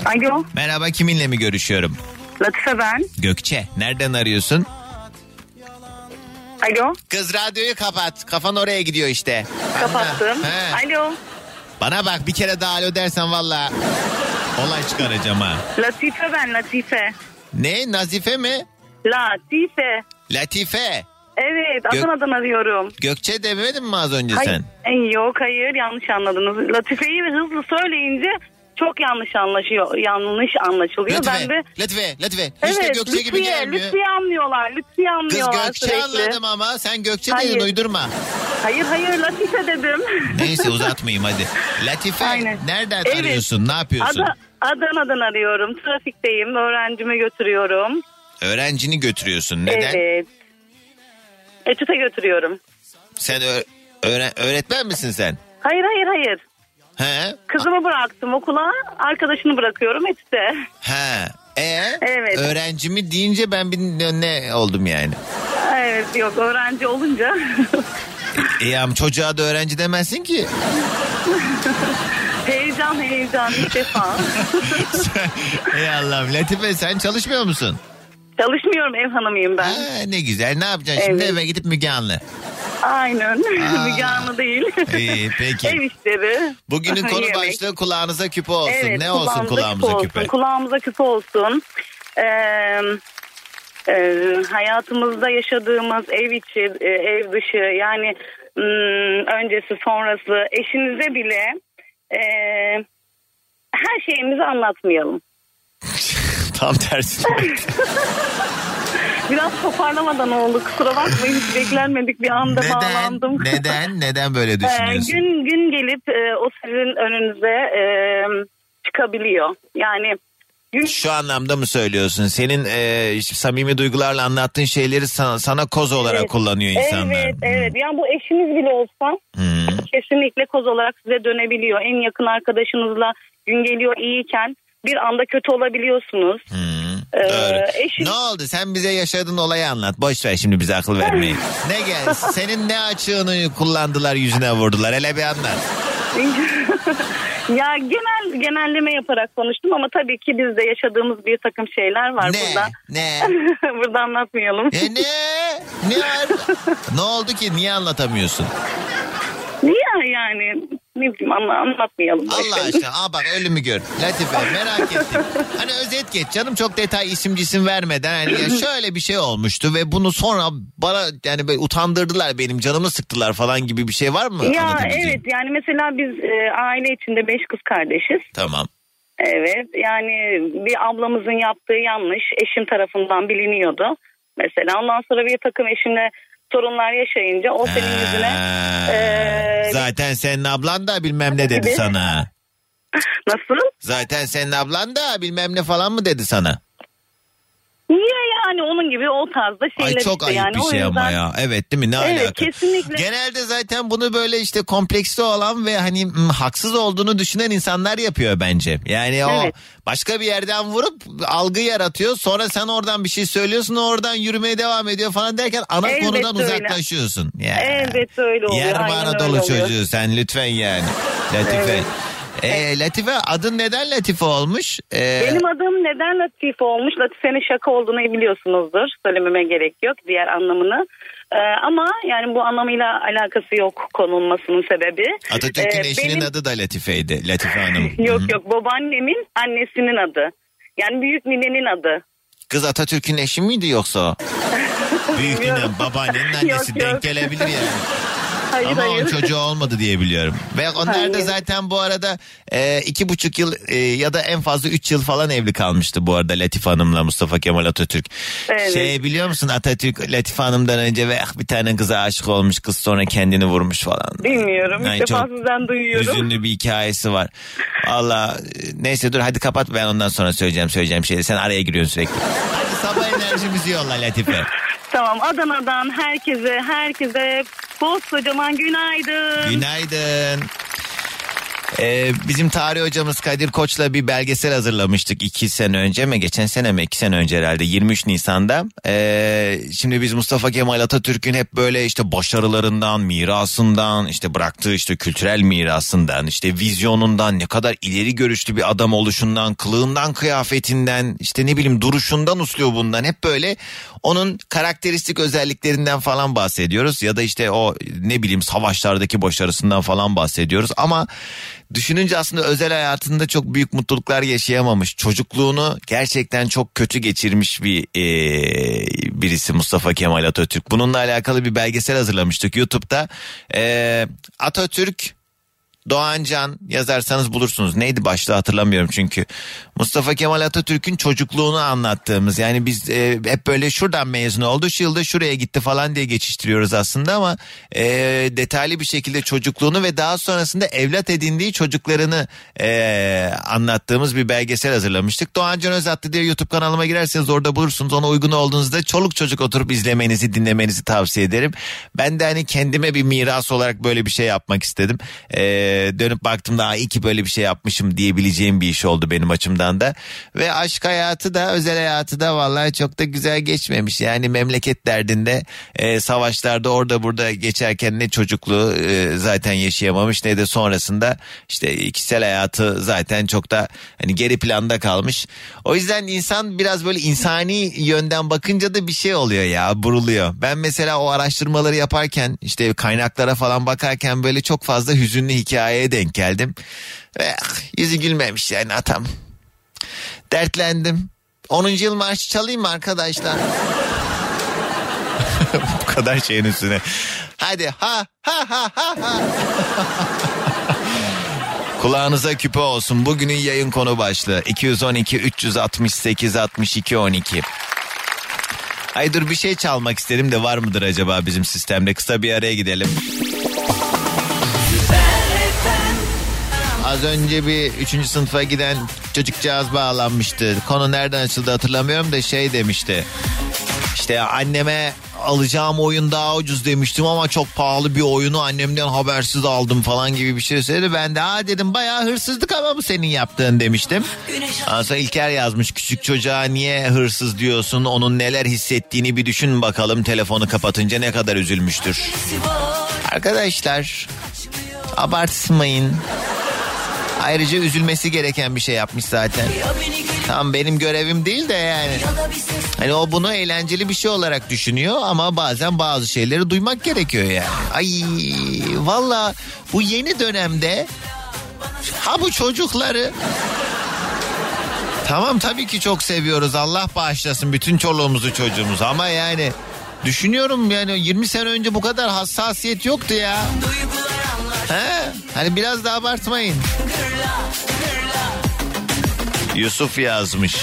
Alo Merhaba kiminle mi görüşüyorum? Latife ben. Gökçe. Nereden arıyorsun? Alo Kız radyoyu kapat. Kafan oraya gidiyor işte. kapattım. He. Alo Bana bak bir kere daha alo dersen valla olay çıkaracağım ha. Latife ben Latife. Ne? Nazife mi? Latife. Latife. Evet Gö- Adana'dan arıyorum. Gökçe demedin mi az önce Hayır, sen? Ay, yok hayır yanlış anladınız. Latife'yi hızlı söyleyince çok yanlış anlaşıyor, yanlış anlaşılıyor. Lütfe, Ben de Lütfe, Lütfe. Hiç de Evet, Gökçe gibi Lütfiye, gelmiyor. Lütfiye anlıyorlar, Lütfiye Kız anlıyorlar Gökçe sürekli. anladım ama sen Gökçe Hayır. dedin uydurma. Hayır hayır Latife dedim. Neyse uzatmayayım hadi. Latife Aynen. nereden Evet. arıyorsun? Ne yapıyorsun? Ada- Adana'dan arıyorum. Trafikteyim. Öğrencimi götürüyorum. Öğrencini götürüyorsun. Neden? Evet. Etüte götürüyorum. Sen ö- öğren- öğretmen misin sen? Hayır hayır hayır. He? Kızımı bıraktım okula. Arkadaşını bırakıyorum etüte. He. E, Evet. öğrencimi deyince ben bir ne, oldum yani? Evet yok öğrenci olunca. E ama çocuğa da öğrenci demezsin ki. heyecan heyecan ilk defa. Ey Allah'ım Latife sen çalışmıyor musun? Çalışmıyorum ev hanımıyım ben. Ha, ne güzel ne yapacaksın şimdi Evet. eve gidip Müge Anlı. Aynen. Müge Anlı değil. İyi peki. Ev işleri. Bugünün konu Yemek. başlığı kulağınıza küpe olsun. Evet, ne olsun kulağımıza küpe küpe? Olsun. Kulağımıza küpe olsun. Ee, e, hayatımızda yaşadığımız ev içi, e, ev dışı yani hmm, öncesi sonrası eşinize bile e, her şeyimizi anlatmayalım. Tam tersi. Biraz toparlamadan oldu kusura bakmayın hiç beklenmedik bir anda neden? bağlandım. Neden? Neden böyle Ee, düşünüyorsun? gün gün gelip e, o sizin önünüze e, çıkabiliyor. Yani Şu anlamda mı söylüyorsun? Senin e, samimi duygularla anlattığın şeyleri sana, sana koz olarak Evet. kullanıyor insanlar. Evet, evet. Yani bu eşiniz bile olsa Hmm. kesinlikle koz olarak size dönebiliyor. En yakın arkadaşınızla gün geliyor iyiyken bir anda kötü olabiliyorsunuz. Ee, Doğru. eşin- Ne oldu? Sen bize yaşadığın olayı anlat. Boş ver şimdi bize akıl vermeyi. ne gel? Senin ne açığını kullandılar yüzüne vurdular. Hele bir anlat. ya genel genelleme yaparak konuştum ama tabii ki bizde yaşadığımız bir takım şeyler var Ne? burada. Ne? burada anlatmayalım. E ne? Ne var? ne oldu ki? Niye anlatamıyorsun? Niye yani? Ne bileyim anla, anlatmayalım. Allah aşkına. Aa bak ölümü gör. Latife merak ettim. Hani özet geç canım çok detay isim cisim vermeden. Hani ya şöyle bir şey olmuştu ve bunu sonra bana yani böyle utandırdılar benim canımı sıktılar falan gibi bir şey var mı? Ya evet yani mesela biz e, aile içinde beş kız kardeşiz. Tamam. Evet yani bir ablamızın yaptığı yanlış eşim tarafından biliniyordu. Mesela ondan sonra bir takım eşimle sorunlar yaşayınca o senin yüzüne e, Zaten senin ablan da bilmem ne dedi Gibi. sana. nasıl? Zaten senin ablan da bilmem ne falan mı dedi sana? Niye yani onun gibi o tarzda şeyler Ay çok işte ayıp yani. bir O şey ama yüzden- ya. Evet değil mi? Ne Evet, alaka? kesinlikle. Genelde zaten bunu böyle işte kompleksli olan ve hani hmm, haksız olduğunu düşünen insanlar yapıyor bence. Yani o Evet. başka bir yerden vurup algı yaratıyor. Sonra sen oradan bir şey söylüyorsun. o Oradan yürümeye devam ediyor falan derken ana Elbette konudan öyle. uzaklaşıyorsun. Ya. Elbette öyle oluyor. Yer aynen bana öyle dolu oluyor. çocuğu sen lütfen yani. Latife. Evet. Ee, Latife adın neden Latife olmuş? Ee, Benim adım neden Latife olmuş? Latife'nin şaka olduğunu biliyorsunuzdur. Söylememe gerek yok diğer anlamını. Ee, ama yani bu anlamıyla alakası yok konulmasının sebebi. Atatürk'ün Ee, eşinin benim- adı da Latife'ydi. Latife Hanım. Yok yok babaannemin annesinin adı. Yani büyük ninenin adı. Kız Atatürk'ün eşi miydi yoksa? Büyük ninem babaannenin annesi Yok, denk yok. gelebilir yani. Hayır Ama hayır. onun çocuğu olmadı diye biliyorum. Ve onlar da Hayır. zaten bu arada e, iki buçuk yıl e, ya da en fazla üç yıl falan evli kalmıştı bu arada Latife Hanım'la Mustafa Kemal Atatürk. Evet. Şey biliyor musun Atatürk Latife Hanım'dan önce ve ah, bir tane kıza aşık olmuş kız sonra kendini vurmuş falan. Bilmiyorum. Yani İlk defa çok sizden duyuyorum. Hüzünlü bir hikayesi var. Valla e, neyse dur hadi kapat ben ondan sonra söyleyeceğim söyleyeceğim şeyleri. Sen araya giriyorsun sürekli. Hadi sabah enerjimizi yolla Latife. Tamam Adana'dan herkese herkese koskocaman günaydın. Günaydın. Ee, bizim tarih hocamız Kadir Koç'la bir belgesel hazırlamıştık iki sene önce mi? Geçen sene mi? iki sene önce herhalde 23 Nisan'da. Ee, şimdi biz Mustafa Kemal Atatürk'ün hep böyle işte başarılarından, mirasından, işte bıraktığı işte kültürel mirasından, işte vizyonundan, ne kadar ileri görüşlü bir adam oluşundan, kılığından, kıyafetinden, işte ne bileyim duruşundan, uslubundan hep böyle onun karakteristik özelliklerinden falan bahsediyoruz. Ya da işte o ne bileyim savaşlardaki başarısından falan bahsediyoruz. Ama düşününce aslında özel hayatında çok büyük mutluluklar yaşayamamış. Çocukluğunu gerçekten çok kötü geçirmiş bir eee, birisi Mustafa Kemal Atatürk. Bununla alakalı bir belgesel hazırlamıştık YouTube'da. Eee, Atatürk Doğan Can yazarsanız bulursunuz. Neydi başlığı hatırlamıyorum çünkü. Mustafa Kemal Atatürk'ün çocukluğunu anlattığımız. Yani biz e, hep böyle şuradan mezun oldu. Şu yılda şuraya gitti falan diye geçiştiriyoruz aslında ama e, detaylı bir şekilde çocukluğunu ve daha sonrasında evlat edindiği çocuklarını e, anlattığımız bir belgesel hazırlamıştık. Doğan Can Özattı diye YouTube kanalıma girerseniz orada bulursunuz. Ona uygun olduğunuzda çoluk çocuk oturup izlemenizi dinlemenizi tavsiye ederim. Ben de hani kendime bir miras olarak böyle bir şey yapmak istedim. E, dönüp baktığımda "Aa, iyi ki böyle bir şey yapmışım diyebileceğim bir iş oldu benim açımdan da. Ve aşk hayatı da özel hayatı da vallahi çok da güzel geçmemiş. Yani memleket derdinde e, savaşlarda orada burada geçerken ne çocukluğu e, zaten yaşayamamış ne de sonrasında işte ikisel hayatı zaten çok da hani geri planda kalmış. O yüzden insan biraz böyle insani yönden bakınca da bir şey oluyor ya buruluyor. Ben mesela o araştırmaları yaparken işte kaynaklara falan bakarken böyle çok fazla hüzünlü hikayeye denk geldim. Ve ah, yüzü gülmemiş yani atam. Dertlendim. 10. yıl marşı çalayım mı arkadaşlar? Bu kadar şeyin üstüne. Hadi ha ha ha ha ha. Kulağınıza küpe olsun. Bugünün yayın konu başlığı 212 368 62 12. Ay dur bir şey çalmak istedim de var mıdır acaba bizim sistemde? Kısa bir araya gidelim. Az önce bir üçüncü sınıfa giden çocukcağız bağlanmıştı. Konu nereden açıldı hatırlamıyorum da şey demişti. İşte anneme alacağım oyun daha ucuz demiştim ama çok pahalı bir oyunu annemden habersiz aldım falan gibi bir şey söyledi. Ben de ha dedim bayağı hırsızlık ama bu senin yaptığın demiştim. Sonra İlker yazmış küçük çocuğa niye hırsız diyorsun onun neler hissettiğini bir düşün bakalım telefonu kapatınca ne kadar üzülmüştür. Arkadaşlar abartmayın. Ayrıca üzülmesi gereken bir şey yapmış zaten. Tam benim görevim değil de yani. Hani o bunu eğlenceli bir şey olarak düşünüyor ama bazen bazı şeyleri duymak gerekiyor yani. Ay valla bu yeni dönemde ha bu çocukları Tamam tabii ki çok seviyoruz. Allah bağışlasın bütün çoluğumuzu çocuğumuzu ama yani düşünüyorum yani 20 sene önce bu kadar hassasiyet yoktu ya. He? Hani biraz da abartmayın. Yusuf yazmış.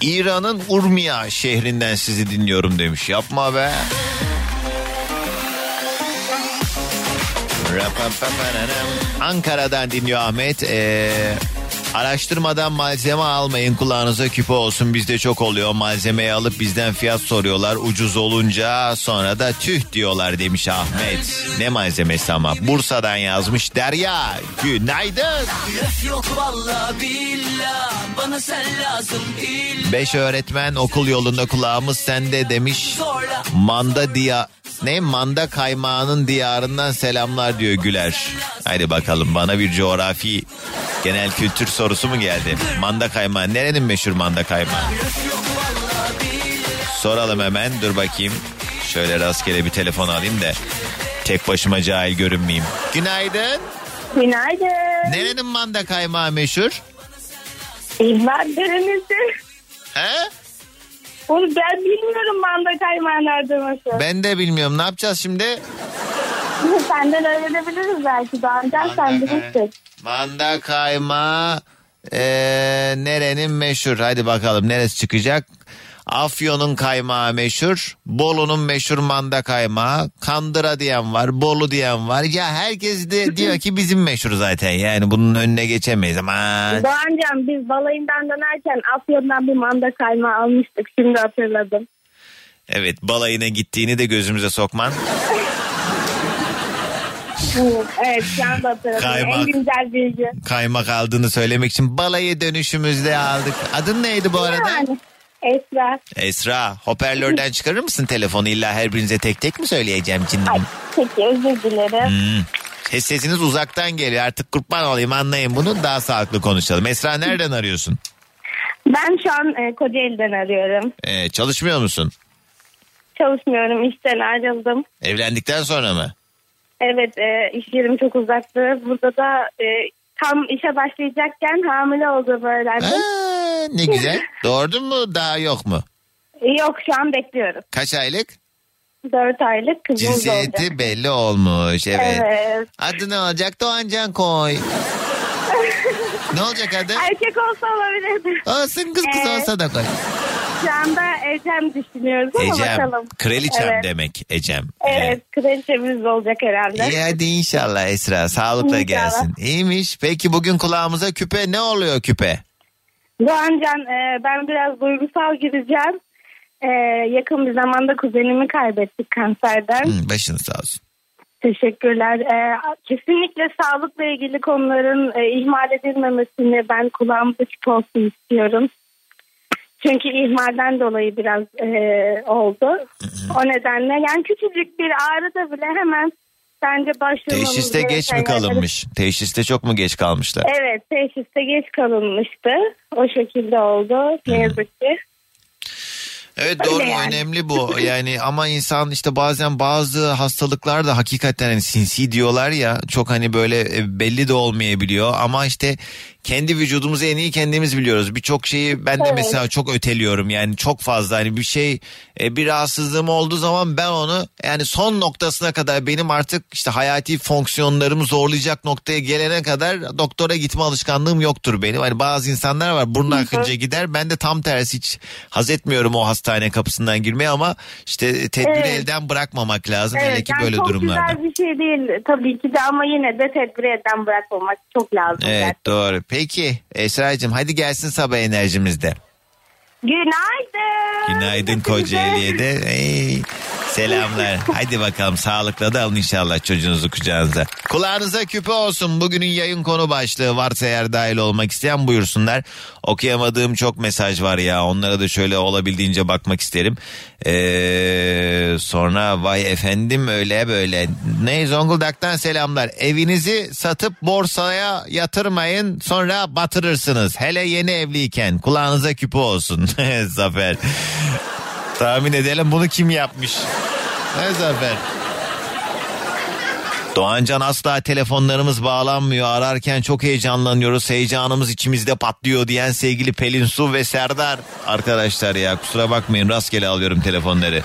İran'ın Urmiya şehrinden sizi dinliyorum demiş. Yapma be. Ankara'dan dinliyor Ahmet. Ee, araştırmadan malzeme almayın kulağınıza küpe olsun bizde çok oluyor. Malzemeyi alıp bizden fiyat soruyorlar ucuz olunca sonra da tüh diyorlar demiş Ahmet. Ne malzemesi ama Bursa'dan yazmış Derya günaydın. Yok billah bana sen lazım illa. Beş öğretmen okul yolunda kulağımız sende demiş. Manda diya ne manda kaymağının diyarından selamlar diyor Güler. Haydi bakalım bana bir coğrafi genel kültür sorusu mu geldi? Manda kaymağı nerenin meşhur manda kaymağı? Soralım hemen dur bakayım. Şöyle rastgele bir telefon alayım da tek başıma cahil görünmeyeyim. Günaydın. Günaydın. Nerenin manda kaymağı meşhur? Ben derenizde. He? Onu ben bilmiyorum manda kaymağı nerede mesela. Ben de bilmiyorum ne yapacağız şimdi? Senden öğrenebiliriz belki. Daha önce sen bilirsin. Manda kaymağı eee, nerenin meşhur? Hadi bakalım neresi çıkacak? Afyon'un kaymağı meşhur. Bolu'nun meşhur manda kaymağı. Kandıra diyen var. Bolu diyen var. Ya herkes de diyor ki bizim meşhur zaten. Yani bunun önüne geçemeyiz ama. Doğancan biz balayından dönerken Afyon'dan bir manda kaymağı almıştık. Şimdi hatırladım. Evet balayına gittiğini de gözümüze sokman. Evet şu anda hatırladım. Kaymak. En güncel bilgi. Kaymak aldığını söylemek için balayı dönüşümüzde aldık. Adın neydi bu arada? Yani Esra. Esra hoparlörden çıkarır mısın telefonu illa her birinize tek tek mi söyleyeceğim Ay, canım? peki özür dilerim. Hmm. Ses- Sesiniz uzaktan geliyor artık kurban olayım anlayın bunu daha sağlıklı konuşalım. Esra nereden arıyorsun? Ben şu an e, Kocaeli'den arıyorum. Ee, çalışmıyor musun? Çalışmıyorum. işten ayrıldım. Evlendikten sonra mı? Evet e, iş yerim çok uzaktı. Burada da e, tam işe başlayacakken hamile olduğumu öğrendim. Aa, ne güzel. Doğurdun mu daha yok mu? Yok şu an bekliyoruz. Kaç aylık? 4 aylık kızımız olacak. Cinsiyeti belli olmuş evet. Evet. Adı ne olacak? Doğancan koy. ne olacak adı? Erkek olsa olabilirdi. Olsun kız kız Ee, olsa da koy. Şu anda Ecem düşünüyoruz ama Ecem. bakalım. Kraliçem evet. demek Ecem. Evet kraliçemiz olacak herhalde. İyi hadi inşallah Esra sağlıkla İnşallah. gelsin. İyiymiş. Peki bugün kulağımıza küpe ne oluyor küpe? Doğancan e, ben biraz duygusal gireceğim. E, yakın bir zamanda kuzenimi kaybettik kanserden. Hı, başınız sağ olsun. Teşekkürler. E, kesinlikle sağlıkla ilgili konuların e, ihmal edilmemesini ben kulağımda açık olsun istiyorum. Çünkü ihmalden dolayı biraz e, oldu. O nedenle yani küçücük bir ağrıda bile hemen bence başlamamız Teşhiste geç mi kalınmış? Teşhiste çok mu geç kalmışlar? Evet teşhiste geç kalınmıştı. O şekilde oldu ne yazık ki. Evet Öyle doğru yani. önemli bu yani ama insan işte bazen bazı hastalıklar da hakikaten hani sinsi diyorlar ya çok hani böyle e, belli de olmayabiliyor ama işte kendi vücudumuzu en iyi kendimiz biliyoruz. Birçok şeyi ben de Evet. mesela çok öteliyorum yani çok fazla hani bir şey e, bir rahatsızlığım olduğu zaman ben onu yani son noktasına kadar benim artık işte hayati fonksiyonlarımı zorlayacak noktaya gelene kadar doktora gitme alışkanlığım yoktur benim. Hani bazı insanlar var burnu akınca gider ben de tam tersi hiç haz etmiyorum o hastane kapısından girmeye ama işte tedbiri Evet. elden bırakmamak lazım hele Evet ki yani böyle çok durumlarda. güzel bir şey değil tabii ki de ama yine de tedbir elden bırakmamak çok lazım. Evet gerçekten. doğru. Peki Esra'cığım hadi gelsin sabah enerjimizde. Günaydın. Günaydın Kocaeli'ye de. Hey, selamlar. Hadi bakalım sağlıkla da alın inşallah çocuğunuzu kucağınıza. Kulağınıza küpe olsun. Bugünün yayın konu başlığı varsa eğer dahil olmak isteyen buyursunlar. Okuyamadığım çok mesaj var ya. Onlara da şöyle olabildiğince bakmak isterim. Ee, sonra vay efendim öyle böyle. Ne Zonguldak'tan selamlar. Evinizi satıp borsaya yatırmayın sonra batırırsınız. Hele yeni evliyken kulağınıza küpe olsun. Zafer. Tahmin edelim bunu kim yapmış? Ne Zafer? Doğancan asla telefonlarımız bağlanmıyor. Ararken çok heyecanlanıyoruz. Heyecanımız içimizde patlıyor diyen sevgili Pelin Su ve Serdar. Arkadaşlar ya kusura bakmayın rastgele alıyorum telefonları.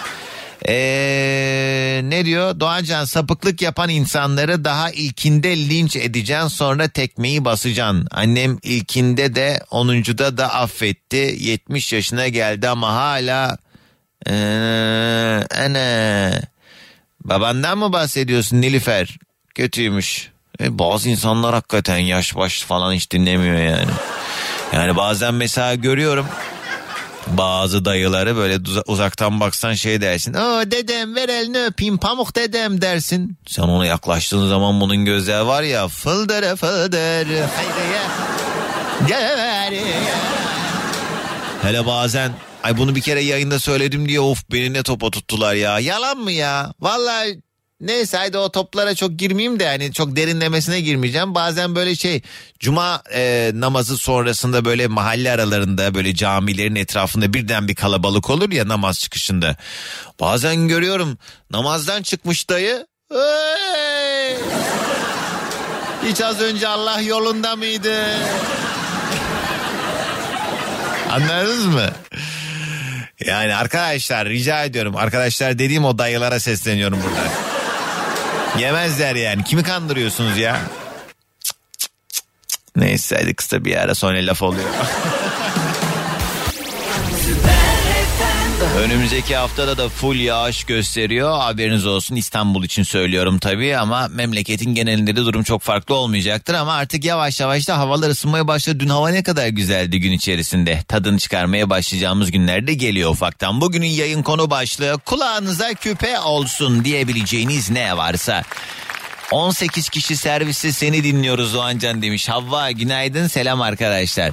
Ee, ne diyor? Doğancan sapıklık yapan insanları daha ilkinde linç edeceksin sonra tekmeyi basacaksın. Annem ilkinde de 10'uncuda da affetti. 70 yaşına geldi ama hala ee, ana babandan mı bahsediyorsun Nilüfer? Kötüymüş. E, bazı insanlar hakikaten yaş baş falan hiç dinlemiyor yani. Yani bazen mesela görüyorum bazı dayıları böyle uza- uzaktan baksan şey dersin. Aa dedem ver elini öpeyim pamuk dedem dersin. Sen ona yaklaştığın zaman bunun gözleri var ya fıldır fıldır. Ya. Hele bazen ay bunu bir kere yayında söyledim diye of beni ne topa tuttular ya. Yalan mı ya? Vallahi neyse haydi o toplara çok girmeyeyim de yani çok derinlemesine girmeyeceğim. Bazen böyle şey cuma e, namazı sonrasında böyle mahalle aralarında böyle camilerin etrafında birden bir kalabalık olur ya namaz çıkışında. Bazen görüyorum namazdan çıkmış dayı. "Hey! Hiç az önce Allah yolunda mıydı? Anladınız mı? Yani arkadaşlar rica ediyorum. Arkadaşlar dediğim o dayılara sesleniyorum burada. Yemezler yani. Kimi kandırıyorsunuz ya? Neyse hadi kısa bir ara sonra laf oluyor. Önümüzdeki haftada da full yağış gösteriyor. Haberiniz olsun İstanbul için söylüyorum tabii ama memleketin genelinde de durum çok farklı olmayacaktır. Ama artık yavaş yavaş da havalar ısınmaya başladı. Dün hava ne kadar güzeldi gün içerisinde. Tadını çıkarmaya başlayacağımız günlerde geliyor ufaktan. Bugünün yayın konu başlığı kulağınıza küpe olsun diyebileceğiniz ne varsa. 18 kişi servisi seni dinliyoruz Doğancan demiş. Havva günaydın selam arkadaşlar.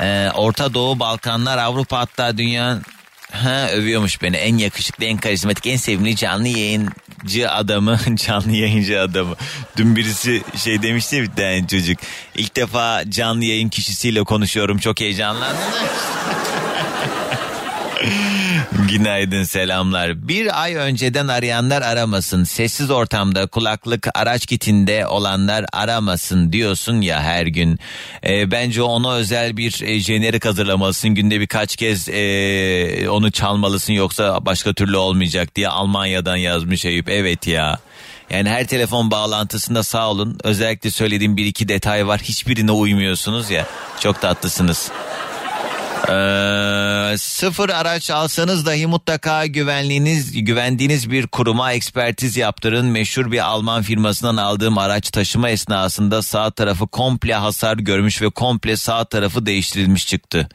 Ee, Orta Doğu, Balkanlar, Avrupa hatta dünyanın Ha övüyormuş beni en yakışıklı en karizmatik en sevimli canlı yayıncı adamı canlı yayıncı adamı. Dün birisi şey demişti ya bir tane çocuk ilk defa canlı yayın kişisiyle konuşuyorum çok heyecanlandım. Günaydın selamlar. Bir ay önceden arayanlar aramasın. Sessiz ortamda kulaklık araç kitinde olanlar aramasın diyorsun ya her gün. Ee, bence ona özel bir e, jenerik hazırlamalısın. Günde birkaç kez e, onu çalmalısın yoksa başka türlü olmayacak diye Almanya'dan yazmış Eyüp. Evet ya. Yani her telefon bağlantısında sağ olun. Özellikle söylediğim bir iki detay var. Hiçbirine uymuyorsunuz ya. Çok tatlısınız. Ee, sıfır araç alsanız dahi mutlaka güvenliğiniz güvendiğiniz bir kuruma ekspertiz yaptırın. Meşhur bir Alman firmasından aldığım araç taşıma esnasında sağ tarafı komple hasar görmüş ve komple sağ tarafı değiştirilmiş çıktı.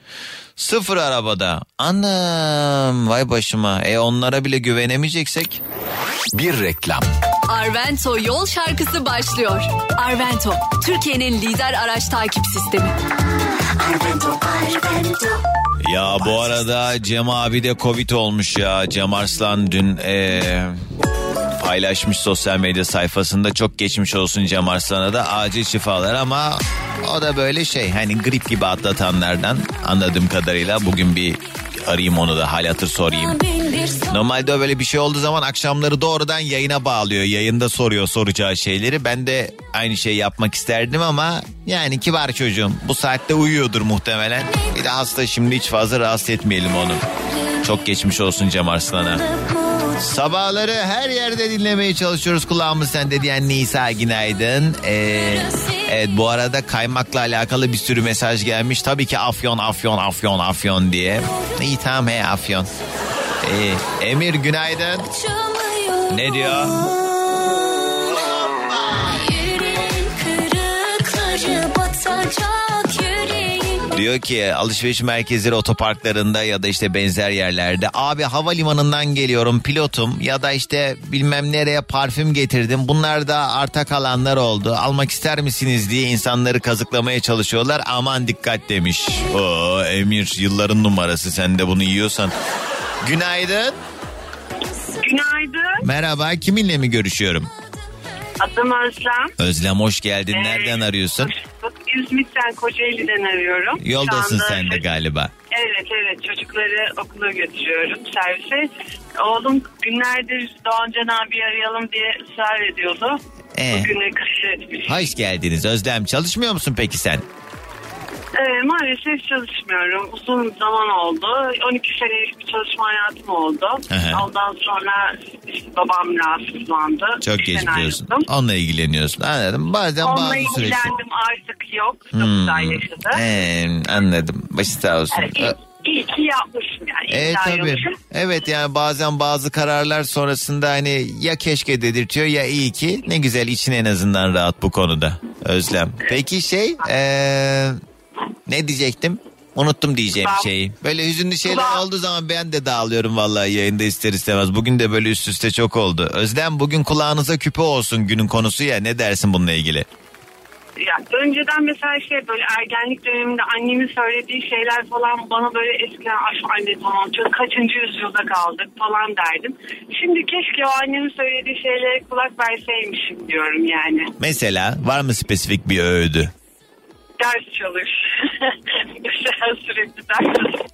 Sıfır arabada. Anam vay başıma. E onlara bile güvenemeyeceksek. Bir reklam. Arvento yol şarkısı başlıyor. Arvento, Türkiye'nin lider araç takip sistemi. Ya bu arada Cem abi de Covid olmuş ya. Cem Arslan dün eee, paylaşmış sosyal medya sayfasında. Çok geçmiş olsun Cem Arslan'a da acil şifalar ama o da böyle şey hani grip gibi atlatanlardan anladığım kadarıyla bugün bir arayayım onu da hal hatır sorayım. Normalde böyle bir şey olduğu zaman akşamları doğrudan yayına bağlıyor. Yayında soruyor soracağı şeyleri. Ben de aynı şeyi yapmak isterdim ama yani kibar çocuğum. Bu saatte uyuyordur muhtemelen. Bir de hasta şimdi hiç fazla rahatsız etmeyelim onu. Çok geçmiş olsun Cem Arslan'a. Sabahları her yerde dinlemeye çalışıyoruz kulağımız sende diyen Nisa günaydın. Ee, evet bu arada kaymakla alakalı bir sürü mesaj gelmiş. Tabii ki afyon afyon afyon afyon diye. İyi tamam he afyon. Ee, Emir günaydın. Ne diyor? Diyor ki alışveriş merkezleri otoparklarında ya da işte benzer yerlerde abi havalimanından geliyorum pilotum ya da işte bilmem nereye parfüm getirdim bunlar da arta kalanlar oldu almak ister misiniz diye insanları kazıklamaya çalışıyorlar aman dikkat demiş. Oo Emir yılların numarası sen de bunu yiyorsan. Günaydın. Günaydın. Merhaba kiminle mi görüşüyorum? Adım Özlem. Özlem hoş geldin Ee, nereden arıyorsun? Bak, İzmit'ten Kocaeli'den arıyorum. Yoldasın anda- sen de galiba. Evet evet çocukları okula götürüyorum servise. Oğlum günlerdir Doğancan abi arayalım diye ısrar ediyordu. Ee? Bugüne kısmetmiş. Hoş geldiniz Özlem çalışmıyor musun peki sen? Ee, maalesef çalışmıyorum. Uzun zaman oldu. 12 senelik bir çalışma hayatım oldu. Hı. Ondan sonra işte babam rahatsızlandı. Çok İşten geçmiş olsun. ayrıldım. Onunla ilgileniyorsun anladım. Bazen Onunla bazı süreçte. ilgilendim artık yok. Çok Hmm. güzel yaşadı. Ee, anladım. Başı sağ olsun. Yani iyi, iyi ki yapmışım yani. iyi Evet ki tabii. ayrılmışım. Evet yani bazen bazı kararlar sonrasında hani ya keşke dedirtiyor ya iyi ki ne güzel için en azından rahat bu konuda Özlem. Peki şey eee, ne diyecektim? Unuttum diyeceğim Kulağım- şeyi. Böyle hüzünlü şeyler Kulağım- olduğu zaman ben de dağılıyorum vallahi yayında ister istemez. Bugün de böyle üst üste çok oldu. Özlem bugün kulağınıza küpe olsun günün konusu ya ne dersin bununla ilgili? Ya, önceden mesela şey böyle ergenlik döneminde annemin söylediği şeyler falan bana böyle eskiden aş anne tamam çok kaçıncı yüzyılda kaldık falan derdim. Şimdi keşke o annemin söylediği şeylere kulak verseymişim diyorum yani. Mesela var mı spesifik bir öğüdü? Ders çalış. Mesela sürekli ders çalışırdı.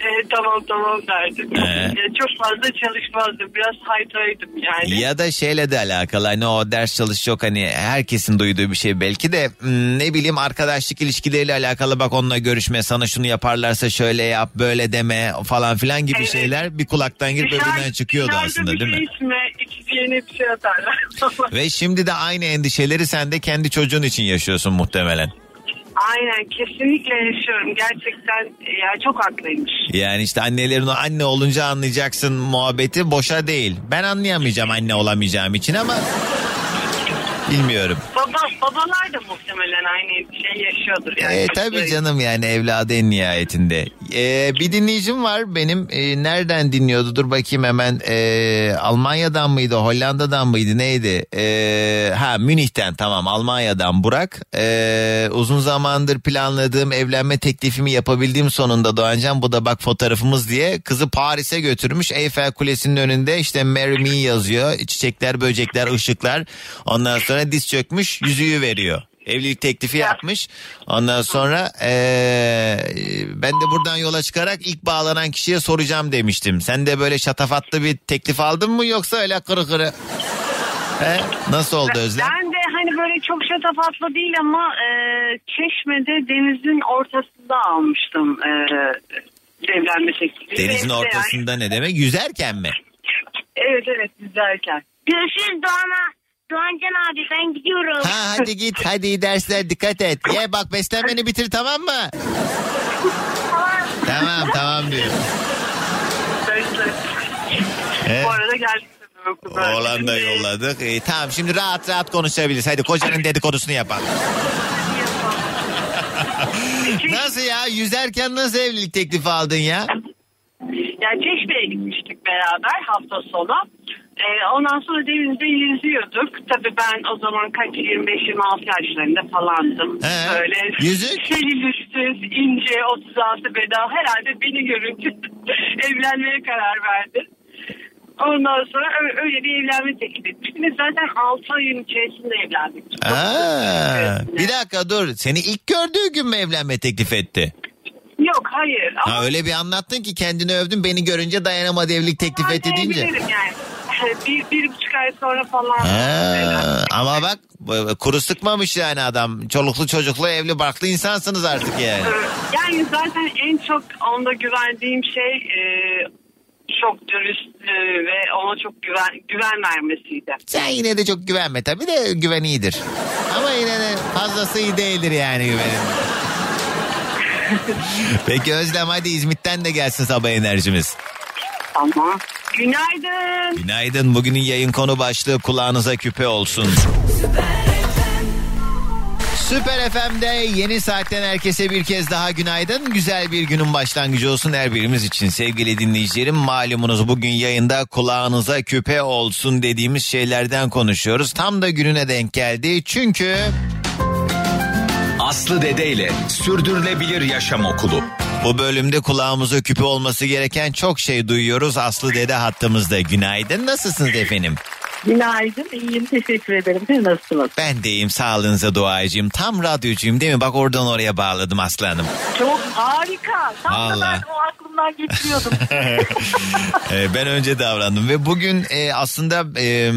E, tamam tamam derdim. Ee? E, çok fazla çalışmazdım. Biraz haytaydım yani. Ya da şeyle de alakalı hani o ders çalış yok hani herkesin duyduğu bir şey belki de hmm, ne bileyim arkadaşlık ilişkileriyle alakalı bak onunla görüşme sana şunu yaparlarsa şöyle yap böyle deme falan filan gibi Evet. şeyler bir kulaktan girip öbüründen çıkıyordu aslında değil mi? şey içme, içeceğine bir şey atarlar. Ve şimdi de aynı endişeleri sen de kendi çocuğun için yaşıyorsun muhtemelen. Aynen kesinlikle yaşıyorum. Gerçekten e, ya çok haklıymış. Yani işte annelerin o anne olunca anlayacaksın muhabbeti boşa değil. Ben anlayamayacağım anne olamayacağım için ama bilmiyorum. Baba, babalar da muhtemelen aynı şey yaşıyordur. Yani. E, tabii canım yani evladı en nihayetinde. E, bir dinleyicim var benim. E, nereden dinliyordu? Dur bakayım hemen. E, Almanya'dan mıydı Hollanda'dan mıydı neydi? E, ha Münih'ten. Tamam Almanya'dan Burak. E, uzun zamandır planladığım evlenme teklifimi yapabildiğim sonunda Doğancan bu da bak fotoğrafımız diye kızı Paris'e götürmüş. Eyfel Kulesi'nin önünde işte marry me yazıyor. Çiçekler böcekler ışıklar. Ondan sonra diz çökmüş yüzüğü veriyor. Evlilik teklifi yapmış. Ondan sonra eee, ben de buradan yola çıkarak ilk bağlanan kişiye soracağım demiştim. Sen de böyle şatafatlı bir teklif aldın mı yoksa öyle kırı kırı? He? Nasıl oldu Özlem? Ben de hani böyle çok şatafatlı değil ama e, Çeşme'de denizin ortasında almıştım e, evlenme teklifi. Denizin ortasında ne demek? Yüzerken mi? Evet evet güzelken. Görüşürüz Doğan'a. Doğancan abi ben gidiyorum. Ha hadi git hadi iyi dersler dikkat et. Ye bak beslenmeni bitir tamam mı? tamam tamam diyor. He? Bu arada geldik. Oğlan da yolladık. İyi, tamam şimdi rahat rahat konuşabiliriz. Hadi kocanın dedikodusunu yapalım. nasıl ya? Yüzerken nasıl evlilik teklifi aldın ya? Ya Çeşme'ye gitmiştik beraber hafta sonu. Ee, ondan sonra denizde yüzüyorduk. Tabii ben o zaman kaç 25-26 yaşlarında falandım. He, Böyle yüzük? selülüsüz, ince, 36 beda herhalde beni görünce evlenmeye karar verdi. Ondan sonra öyle bir evlenme teklif etmiştim. Ve zaten 6 ayın içerisinde evlendik. Aa, bir dakika dur. Seni ilk gördüğü gün mü evlenme teklif etti? Yok hayır. Ama Ha, öyle bir anlattın ki kendini övdün beni görünce dayanamadı evlilik teklif etti deyince. yani. Bir, bir buçuk ay sonra falan. Ha, ama bak kuru sıkmamış yani adam. Çoluklu çocuklu evli barklı insansınız artık yani. Yani zaten en çok onda güvendiğim şey e, çok dürüst e, ve ona çok güven güven vermesiydi. Sen yine de çok güvenme tabii de güven iyidir. Ama yine de fazlası iyi değildir yani güvenin. Peki Özlem hadi İzmit'ten de gelsin sabah enerjimiz. Ama günaydın. Günaydın bugünün yayın konu başlığı kulağınıza küpe olsun. Süper FM'de yeni saatten herkese bir kez daha günaydın. Güzel bir günün başlangıcı olsun her birimiz için sevgili dinleyicilerim. Malumunuz bugün yayında kulağınıza küpe olsun dediğimiz şeylerden konuşuyoruz. Tam da gününe denk geldi çünkü... Aslı Dede ile Sürdürülebilir Yaşam Okulu. Bu bölümde kulağımıza küpe olması gereken çok şey duyuyoruz. Aslı Dede hattımızda. Günaydın. Nasılsınız efendim? Günaydın, iyiyim. Teşekkür ederim. Siz nasılsınız? Ben deyim sağlığınıza duacıyım. Tam radyocuyum değil mi? Bak oradan oraya bağladım aslanım. Çok harika. Tam da Vallahi. ben o aklımdan geçiriyordum. Ee, ben önce davrandım ve bugün e, aslında e,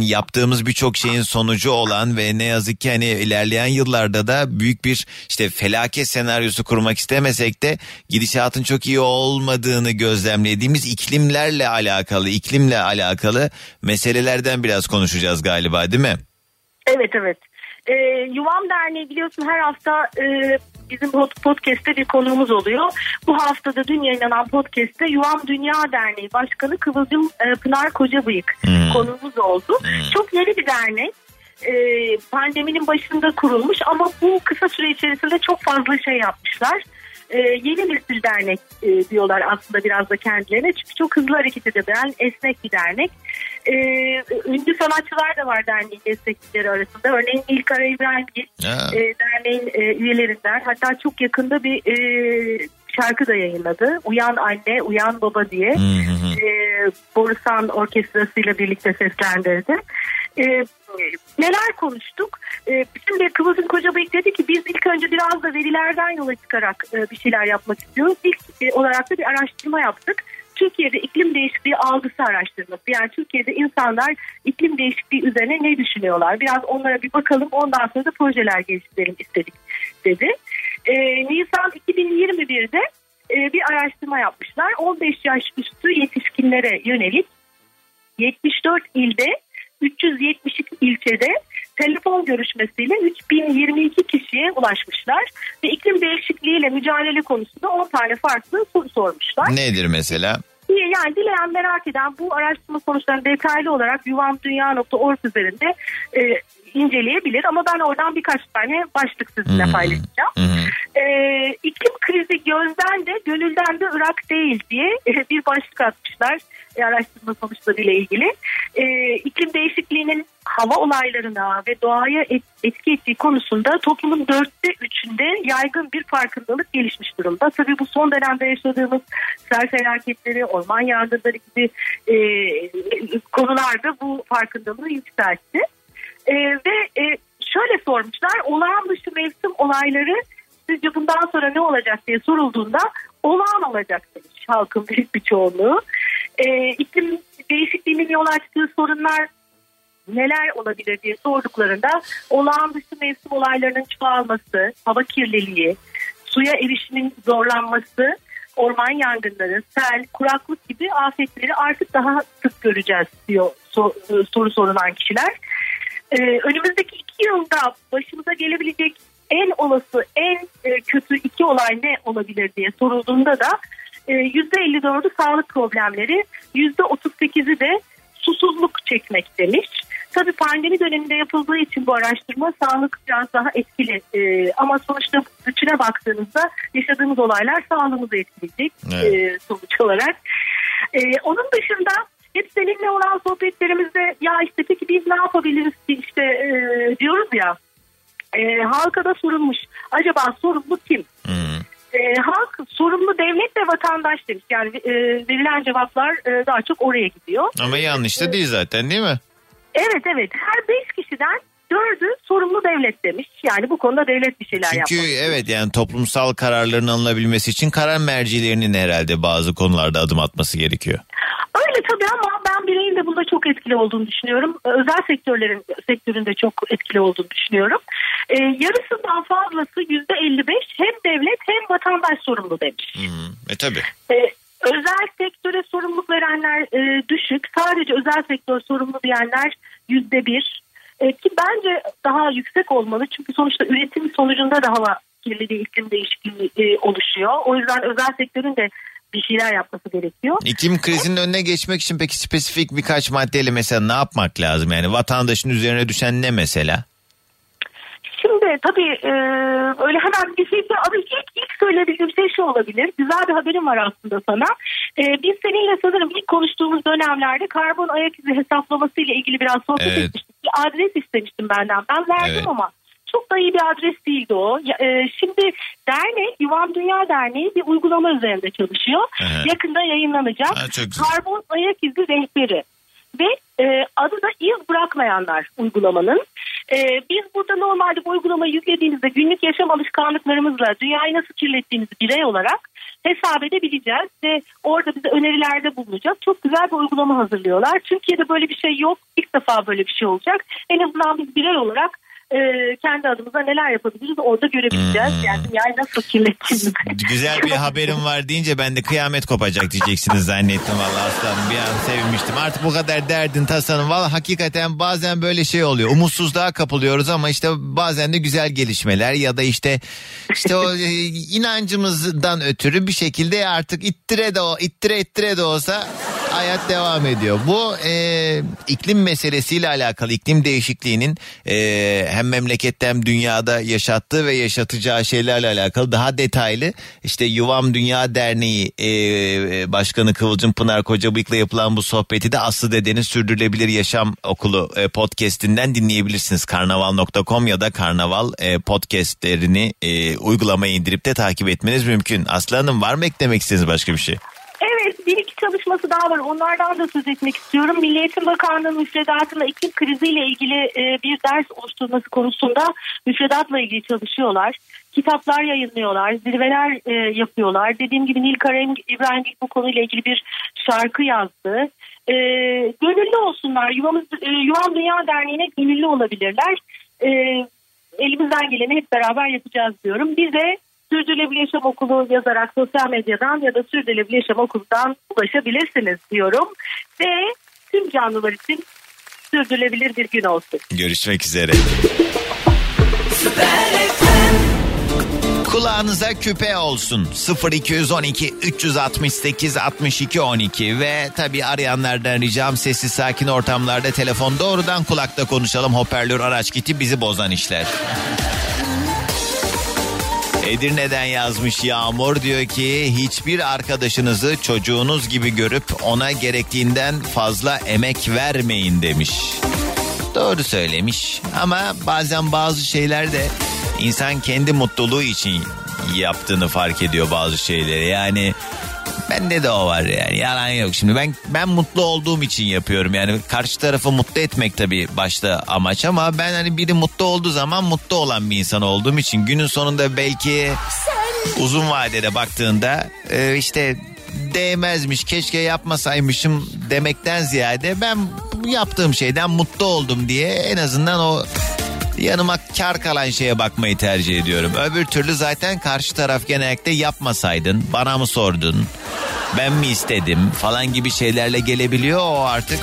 yaptığımız birçok şeyin sonucu olan ve ne yazık ki hani ilerleyen yıllarda da büyük bir işte felaket senaryosu kurmak istemesek de gidişatın çok iyi olmadığını gözlemlediğimiz iklimlerle alakalı, iklimle alakalı meselelerden biraz konuşacağız galiba değil mi? evet, evet. Ee, Yuvam Derneği biliyorsun her hafta e, bizim pod- podcast'te bir konuğumuz oluyor. Bu haftada dün yayınlanan podcast'te Yuvam Dünya Derneği Başkanı Kıvılcım e, Pınar Kocabıyık konuğumuz oldu. Çok yeni bir dernek. E, pandeminin başında kurulmuş ama bu kısa süre içerisinde çok fazla şey yapmışlar. E, yeni nesil dernek e, diyorlar aslında biraz da kendilerine. Çünkü çok hızlı hareket edebilen esnek bir dernek. E, ünlü sanatçılar da var derneğin destekçileri arasında. Örneğin İlkar İbrahimgil Ha. e, derneğin e, üyelerinden. Hatta çok yakında bir e, şarkı da yayınladı. Uyan Anne, Uyan Baba diye. E, Borusan Orkestrası'yla birlikte seslendirdi. E, neler konuştuk? E, şimdi Kıvılcım Kocabıyık dedi ki biz ilk önce biraz da verilerden yola çıkarak e, bir şeyler yapmak istiyoruz. İlk e, olarak da bir araştırma yaptık. Türkiye'de iklim değişikliği algısı araştırması. Yani Türkiye'de insanlar iklim değişikliği üzerine ne düşünüyorlar? Biraz onlara bir bakalım ondan sonra da projeler geliştirelim istedik dedi. E, Nisan 2021'de e, bir araştırma yapmışlar. 15 yaş üstü yetişkinlere yönelik 74 ilde 372 ilçede telefon görüşmesiyle 3022 kişiye ulaşmışlar ve iklim değişikliğiyle mücadele konusunda 10 tane farklı soru sormuşlar. Nedir mesela? Yani dileyen merak eden bu araştırma sonuçlarını detaylı olarak yuvamdünya.org üzerinde e, inceleyebilir ama ben oradan birkaç tane başlık sizinle paylaşacağım. E, iklim krizi gözden de gönülden de ırak değil diye bir başlık atmışlar e, araştırma sonuçlarıyla ilgili. E, iklim değişikliğinin hava olaylarına ve doğaya et- etki ettiği konusunda toplumun dörtte üçünde yaygın bir farkındalık gelişmiş durumda. Tabii bu son dönemde yaşadığımız sel felaketleri, orman yangınları gibi e, konularda bu farkındalığı yükseltti. E, ve e, şöyle sormuşlar. Olağan dışı mevsim olayları sizce bundan sonra ne olacak diye sorulduğunda olağan olacak demiş halkın büyük bir çoğunluğu. E, iklim değişikliğinin yol açtığı sorunlar neler olabilir diye sorduklarında olağan dışı mevsim olaylarının çoğalması, hava kirliliği, suya erişimin zorlanması, orman yangınları, sel, kuraklık gibi afetleri artık daha sık göreceğiz diyor so- soru sorulan kişiler. Ee, önümüzdeki iki yılda başımıza gelebilecek en olası, en e, kötü iki olay ne olabilir diye sorulduğunda da e, %54'ü sağlık problemleri, %38'i de susuzluk çekmek demiş. Tabii pandemi döneminde yapıldığı için bu araştırma sağlık biraz daha etkili. Ee, ama sonuçta içine baktığınızda yaşadığımız olaylar sağlığımızı etkileyecek Evet. e, sonuç olarak. Ee, onun dışında hep seninle olan sohbetlerimizde ya işte peki biz ne yapabiliriz ki işte e, diyoruz ya e, halka da sorulmuş. Acaba sorumlu kim? E, halk sorumlu devlet ve vatandaş demiş. Yani e, verilen cevaplar e, daha çok oraya gidiyor. Ama yanlış da değil zaten değil mi? Evet evet her beş kişiden dördü sorumlu devlet demiş. Yani bu konuda devlet bir şeyler Çünkü yapmalı. evet yani toplumsal kararların alınabilmesi için karar mercilerinin herhalde bazı konularda adım atması gerekiyor. Öyle tabii ama ben bireyin de bunda çok etkili olduğunu düşünüyorum. Özel sektörlerin sektöründe çok etkili olduğunu düşünüyorum. Ee, yarısından fazlası yüzde 55 hem devlet hem vatandaş sorumlu demiş. E tabi. Ee, özel sektöre sorumluluk verenler e, düşük. Sadece özel sektör sorumlu diyenler yüzde bir. E, ki bence daha yüksek olmalı. Çünkü sonuçta üretim sonucunda da hava kirliliği, iklim değişikliği e, oluşuyor. O yüzden özel sektörün de bir şeyler yapması gerekiyor. İklim krizinin önüne geçmek için peki spesifik birkaç maddeyle mesela ne yapmak lazım? Yani vatandaşın üzerine düşen ne mesela? Şimdi tabii e, öyle hemen bir şey abi ilk, ilk söyleyebildiğim şey şu olabilir. Güzel bir haberim var aslında sana. E, biz seninle sanırım ilk konuştuğumuz dönemlerde karbon ayak izi hesaplaması ile ilgili biraz sohbet Evet. etmiştik. Bir adres istemiştim benden. Ben verdim Evet. ama çok da iyi bir adres değildi o. E, şimdi dernek, Yuvan Dünya Derneği bir uygulama üzerinde çalışıyor. Aha. Yakında yayınlanacak. Ha. Karbon ayak izi rehberi. Ve e, adı da iz bırakmayanlar uygulamanın. E, biz burada normalde bu uygulamayı yüklediğimizde günlük yaşam alışkanlıklarımızla dünyayı nasıl kirlettiğimizi birey olarak hesap edebileceğiz ve orada bize önerilerde bulunacak. Çok güzel bir uygulama hazırlıyorlar. Türkiye'de böyle bir şey yok. İlk defa böyle bir şey olacak. En azından biz birey olarak e, kendi adımıza neler yapabiliriz orada görebileceğiz. Yani dünyayı nasıl kirlettiğimizi. Güzel bir haberim var deyince ben de kıyamet kopacak diyeceksiniz zannettim valla aslanım. Bir an sevinmiştim. Artık bu kadar derdin tasanın. Valla hakikaten bazen böyle şey oluyor. Umutsuzluğa kapılıyoruz ama işte bazen de güzel gelişmeler ya da işte işte o inancımızdan ötürü bir şekilde artık ittire de o ittire ittire de olsa hayat devam ediyor. Bu e, iklim meselesiyle alakalı iklim değişikliğinin e, hem memlekette hem dünyada yaşattığı ve yaşatacağı şeylerle alakalı daha detaylı işte Yuvam Dünya Derneği e, e, Başkanı Kıvılcım Pınar Kocabıyık'la yapılan bu sohbeti de Aslı Dede'nin Sürdürülebilir Yaşam Okulu e, podcastinden dinleyebilirsiniz. Karnaval.com ya da Karnaval e, podcastlerini e, uygulamaya indirip de takip etmeniz mümkün. Aslı Hanım var mı eklemek istediğiniz başka bir şey? Evet bir iki çalışması daha var. Onlardan da söz etmek istiyorum. Milli Eğitim Bakanlığı müfredatında iklim kriziyle ilgili e, bir ders oluşturması konusunda müfredatla ilgili çalışıyorlar. Kitaplar yayınlıyorlar, zirveler e, yapıyorlar. Dediğim gibi Nil Karem İbrahim bu konuyla ilgili bir şarkı yazdı. E, gönüllü olsunlar. Yuvamız, e, Yuvam Dünya Derneği'ne gönüllü olabilirler. E, elimizden geleni hep beraber yapacağız diyorum. Bize Sürdürülebilir Yaşam Okulu yazarak sosyal medyadan ya da Sürdürülebilir Yaşam Okulu'dan ulaşabilirsiniz diyorum. Ve tüm canlılar için sürdürülebilir bir gün olsun. Görüşmek üzere. Kulağınıza küpe olsun 0212 368 62 12 ve tabi arayanlardan ricam sessiz sakin ortamlarda telefon doğrudan kulakta konuşalım hoparlör araç kiti bizi bozan işler. Edirne'den yazmış Yağmur diyor ki hiçbir arkadaşınızı çocuğunuz gibi görüp ona gerektiğinden fazla emek vermeyin demiş. Doğru söylemiş ama bazen bazı şeyler de insan kendi mutluluğu için yaptığını fark ediyor bazı şeyleri. Yani Bende de o var yani yalan yok. Şimdi ben ben mutlu olduğum için yapıyorum. Yani karşı tarafı mutlu etmek tabii başta amaç ama ben hani biri mutlu olduğu zaman mutlu olan bir insan olduğum için günün sonunda belki uzun vadede baktığında e, işte değmezmiş keşke yapmasaymışım demekten ziyade ben yaptığım şeyden mutlu oldum diye en azından o yanıma kar kalan şeye bakmayı tercih ediyorum. Öbür türlü zaten karşı taraf genellikle yapmasaydın bana mı sordun ben mi istedim falan gibi şeylerle gelebiliyor o artık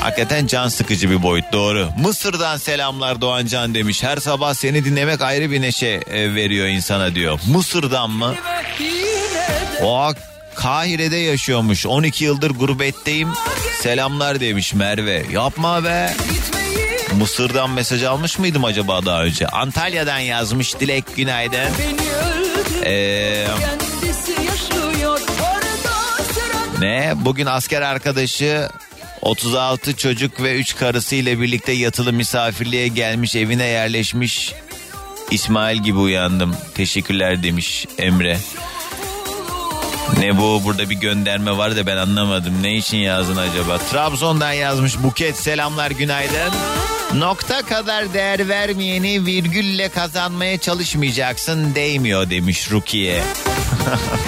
Hakikaten can sıkıcı bir boyut doğru. Mısır'dan selamlar Doğancan demiş. Her sabah seni dinlemek ayrı bir neşe e, veriyor insana diyor. Mısır'dan mı? O Kahire'de yaşıyormuş. 12 yıldır gurbetteyim. Selamlar demiş Merve. Yapma be. Mısır'dan mesaj almış mıydım acaba daha önce? Antalya'dan yazmış Dilek günaydın. Ee, ne? Bugün asker arkadaşı 36 çocuk ve 3 karısıyla birlikte yatılı misafirliğe gelmiş evine yerleşmiş. İsmail gibi uyandım. Teşekkürler demiş Emre. Ne bu burada bir gönderme var da ben anlamadım. Ne için yazdın acaba? Trabzon'dan yazmış Buket selamlar günaydın. Nokta kadar değer vermeyeni virgülle kazanmaya çalışmayacaksın değmiyor demiş Rukiye.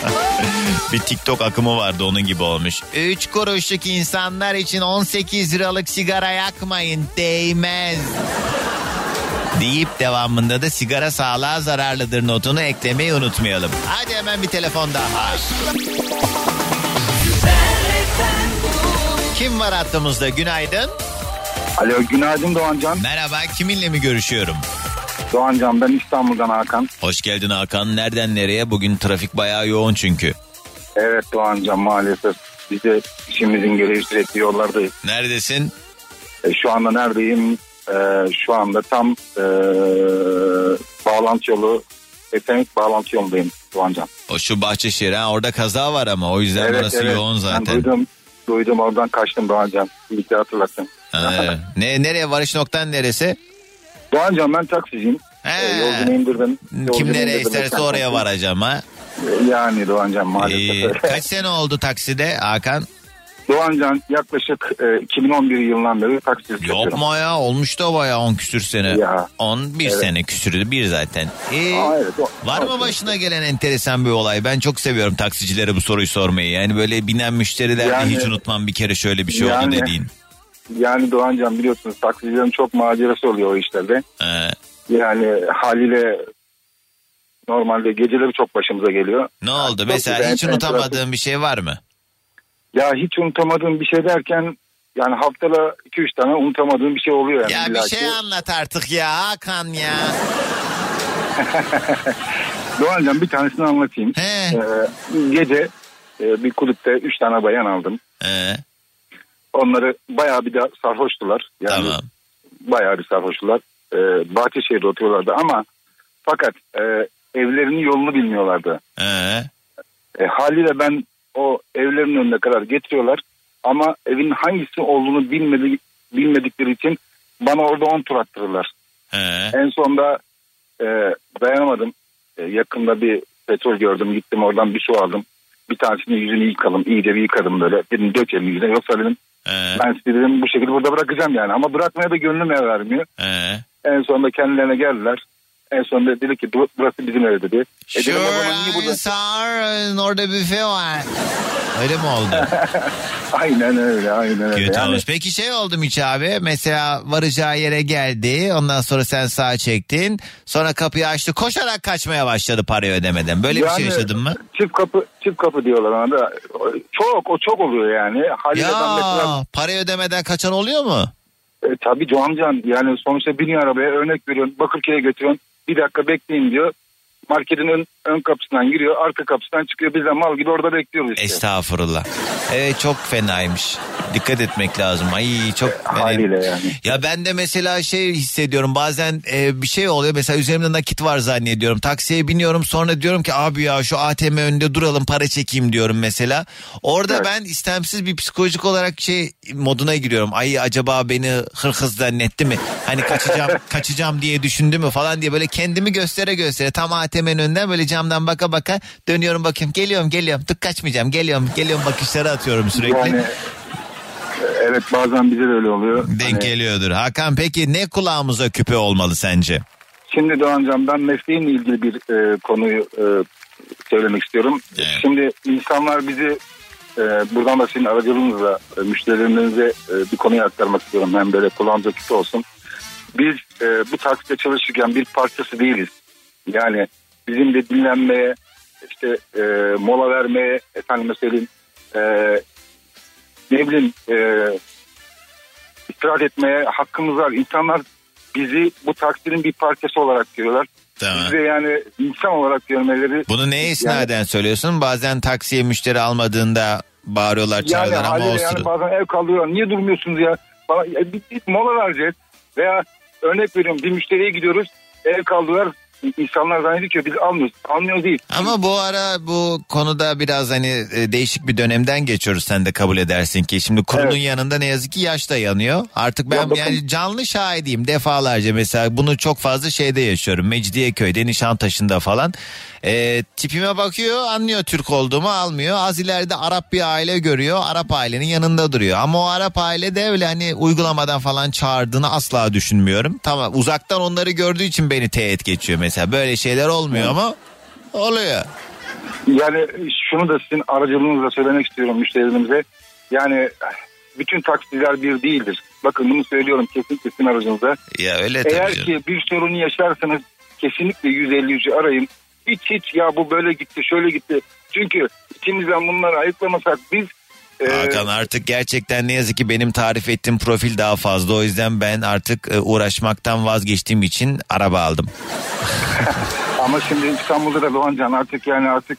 bir TikTok akımı vardı onun gibi olmuş. 3 kuruşluk insanlar için 18 liralık sigara yakmayın değmez. Deyip devamında da sigara sağlığa zararlıdır notunu eklemeyi unutmayalım. Hadi hemen bir telefon daha. Kim var hattımızda günaydın? Alo günaydın Doğancan. Merhaba kiminle mi görüşüyorum? Doğancan ben İstanbul'dan Hakan. Hoş geldin Hakan. Nereden nereye? Bugün trafik bayağı yoğun çünkü. Evet Doğancan maalesef biz de işimizin gereği sürekli yollardayız. Neredesin? E, şu anda neredeyim? E, şu anda tam e, bağlantı yolu Esenlik bağlantı yolundayım Doğancan. O şu Bahçeşehir ha orada kaza var ama o yüzden Evet, burası evet. yoğun Ben zaten. duydum, duydum oradan kaçtım Doğancan. Bir iki hatırlattın. Ha, ne nereye varış noktan neresi? Doğancan ben taksiciyim. E, yolcunu indirdim. Kim Yolcunu nereye indirdim. isterse oraya varacağım ha. E, Yani Doğancan maalesef. Ee, kaç sene oldu takside Hakan? Doğancan yaklaşık e, 2011 yılından beri taksicilik yapıyorum. Yapma ya olmuş da bayağı 10 küsür sene. Ya. 11 Evet. sene küsürü bir zaten. Ee, Aa, evet, o- var mı başına gelen enteresan bir olay? Ben çok seviyorum taksicilere bu soruyu sormayı. Yani böyle binen müşterilerle Yani- hiç unutmam bir kere şöyle bir şey oldu Yani- dediğin. Yani Doğancan biliyorsunuz taksicilerin çok macerası oluyor o işlerde. Ee, Yani haliyle normalde geceleri çok başımıza geliyor. ne oldu? Mesela hiç unutamadığın bir şey var mı? Ya hiç unutamadığım bir şey derken yani haftada 2-3 tane unutamadığım bir şey oluyor yani. Ya bir şey anlat artık ya Hakan ya. Doğancan bir tanesini anlatayım. Ee, gece e, bir kulüpte 3 tane bayan aldım. Ee, Onları bayağı bir de sarhoştular. Yani Tamam. bayağı bir sarhoştular. Ee, Bahçeşehir'de oturuyorlardı ama fakat e, evlerinin yolunu bilmiyorlardı. ee, E, haliyle ben o evlerin önüne kadar getiriyorlar ama evin hangisi olduğunu bilmedi, bilmedikleri için bana orada 10 tur attırırlar. ee. En sonunda e, dayanamadım. E, yakında bir petrol gördüm gittim oradan bir su aldım. Bir tanesini yüzünü yıkalım iyice bir yıkadım böyle. Dedim dökelim yüzüne yoksa dedim Ee, ben sizi dedim bu şekilde burada bırakacağım yani. Ama bırakmaya da gönlüm el vermiyor. ee. En sonunda kendilerine geldiler. En sonunda dedi ki "Bu- burası bizim ev dedi. E dedim, o zaman niye burada? Sağır, orada büfe var. Öyle mi oldu? Aynen öyle aynen öyle. Kötü Yani- olmuş. Peki şey oldu mu hiç abi? Mesela varacağı yere geldi. Ondan sonra sen sağa çektin. Sonra kapıyı açtı. Koşarak kaçmaya başladı parayı ödemeden. Böyle bir şey Yani yaşadın mı? Çift kapı çift kapı diyorlar ona da. Çok o çok oluyor yani. Haliyle ben mesela Ya parayı ödemeden kaçan oluyor mu? e, tabii Doğancan yani sonuçta biniyor arabaya örnek veriyorum Bakırköy'e götürüyorsun. Bir dakika bekleyin diyor. Marketin ön, kapısından giriyor arka kapısından çıkıyor. Biz de mal gibi orada bekliyoruz işte. Estağfurullah. Evet çok fenaymış. Dikkat etmek lazım. Ay çok Haliyle yani. Ya ben de mesela şey hissediyorum bazen e, bir şey oluyor mesela üzerimde nakit var zannediyorum. Taksiye biniyorum sonra diyorum ki abi ya şu ATM önünde duralım para çekeyim diyorum mesela. Orada ben istemsiz bir psikolojik olarak şey moduna giriyorum. Ay acaba beni hırhız zannetti mi? Hani kaçacağım kaçacağım diye düşündü mü falan diye böyle kendimi göstere göstere tam ATM'nin önünden böyle camdan baka baka dönüyorum bakıyorum geliyorum geliyorum tık kaçmayacağım geliyorum geliyorum bakışları atıyorum sürekli. Yani evet bazen bize de öyle oluyor. Denk Hani- geliyordur. Hakan peki ne kulağımıza küpe olmalı sence? Şimdi Doğancan ben mesleğimle ilgili bir e, konuyu e, söylemek istiyorum. Şimdi insanlar bizi e, buradan da senin aracılığınızla e, müşterilerimize e, bir konuyu aktarmak istiyorum. Hem böyle kulağımıza küpe olsun. Biz e, bu takside çalışırken bir parçası değiliz. Yani bizim de dinlenmeye, işte e, mola vermeye, efendime söyleyeyim, e, ne bileyim e, istirahat etmeye hakkımız var. İnsanlar bizi bu taksidin bir parçası olarak görüyorlar. Biz de yani insan olarak görmeleri... Bunu neye isnaden söylüyorsun? Bazen taksiye müşteri almadığında bağırıyorlar Yani çağırıyorlar ama haliyle o yani bazen ev kaldırıyorlar. Niye durmuyorsunuz ya? Bana, bir, bir mola vereceğiz. Veya örnek veriyorum bir müşteriye gidiyoruz. Ev kaldırıyorlar. İnsanlar zannediyor ki biz almıyoruz. Almıyor değil. Ama bu ara bu konuda biraz hani e, değişik bir dönemden geçiyoruz sen de kabul edersin ki. Şimdi kurunun yanında ne yazık ki yaş da yanıyor. Artık ben yani canlı şahidiyim defalarca mesela bunu çok fazla şeyde yaşıyorum. Mecidiyeköy'de, Nişantaşı'nda falan. E, tipime bakıyor anlıyor Türk olduğumu almıyor. Az ileride Arap bir aile görüyor. Arap ailenin yanında duruyor. Ama o Arap aile de öyle hani uygulamadan falan çağırdığını asla düşünmüyorum. Tamam uzaktan onları gördüğü için beni teğet geçiyor mesela. Böyle şeyler olmuyor ama oluyor. Yani şunu da sizin aracılığınızla söylemek istiyorum müşterilerimize. Yani bütün taksiciler bir değildir. Bakın bunu söylüyorum kesinlikle sizin aracınızda. Ya öyle tabii Eğer canım. ki bir sorun yaşarsanız kesinlikle 153'ü arayın. Hiç hiç ya bu böyle gitti şöyle gitti. Çünkü içimizden bunları ayıklamasak biz e, Hakan artık gerçekten ne yazık ki benim tarif ettiğim profil daha fazla. O yüzden ben artık e, uğraşmaktan vazgeçtiğim için araba aldım. ama şimdi İstanbul'da da Doğancan artık yani artık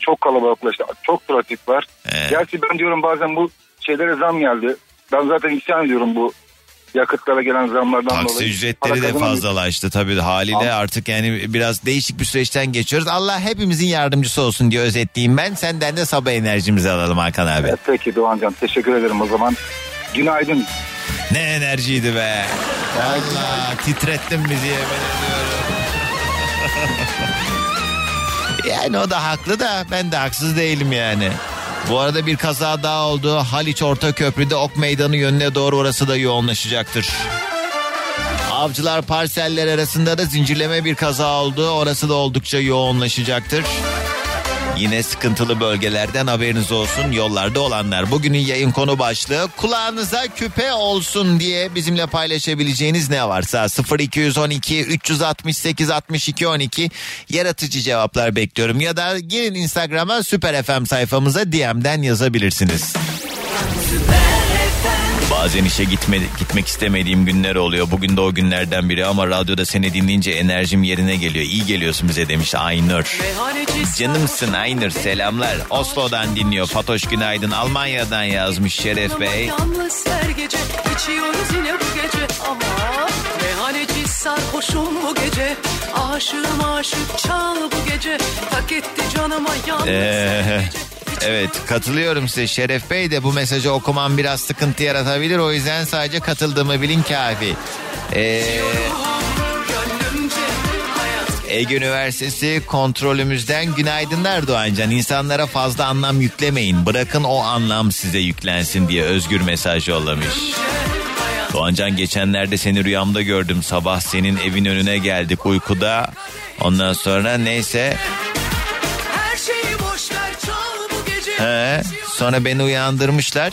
çok kalabalıklaştı. Çok trafik var. Gerçi ben diyorum bazen bu şeylere zam geldi. Ben zaten isyan ediyorum bu yakıtlara gelen zamlardan Taksi dolayı. ücretleri de fazlalaştı tabii haliyle artık yani biraz değişik bir süreçten geçiyoruz. Allah hepimizin yardımcısı olsun diye özetleyeyim ben. Senden de sabah enerjimizi alalım Hakan abi. Evet, peki Doğancan teşekkür ederim o zaman. Günaydın. Ne enerjiydi be. Allah titrettin bizi yemin ediyorum. yani o da haklı da ben de haksız değilim yani. Bu arada bir kaza daha oldu. Haliç Orta Köprü'de Ok Meydanı yönüne doğru orası da yoğunlaşacaktır. Avcılar parseller arasında da zincirleme bir kaza oldu. Orası da oldukça yoğunlaşacaktır. Yine sıkıntılı bölgelerden haberiniz olsun yollarda olanlar. Bugünün yayın konu başlığı kulağınıza küpe olsun diye bizimle paylaşabileceğiniz ne varsa 0212 368 62 12 yaratıcı cevaplar bekliyorum. Ya da girin Instagram'a Süper FM sayfamıza DM'den yazabilirsiniz. Bazen işe gitme, gitmek istemediğim günler oluyor. Bugün de o günlerden biri ama radyoda seni dinleyince enerjim yerine geliyor. İyi geliyorsun bize demiş Aynur. Canımsın Aynur selamlar. Oslo'dan dinliyor. Fatoş günaydın. Almanya'dan yazmış Şeref Bey. Yalnız her gece içiyoruz yine bu gece ama Meyhaneci sarhoşum bu gece Aşığım aşık çal bu gece Tak etti canıma yalnız Ee, evet katılıyorum size Şeref Bey de bu mesajı okumam biraz sıkıntı yaratabilir. O yüzden sadece katıldığımı bilin kafi. Ee, Ege Üniversitesi kontrolümüzden günaydınlar Doğancan. İnsanlara fazla anlam yüklemeyin. Bırakın o anlam size yüklensin diye özgür mesaj yollamış. Doğancan geçenlerde seni rüyamda gördüm. Sabah senin evin önüne geldik uykuda. Ondan sonra neyse Sonra beni uyandırmışlar.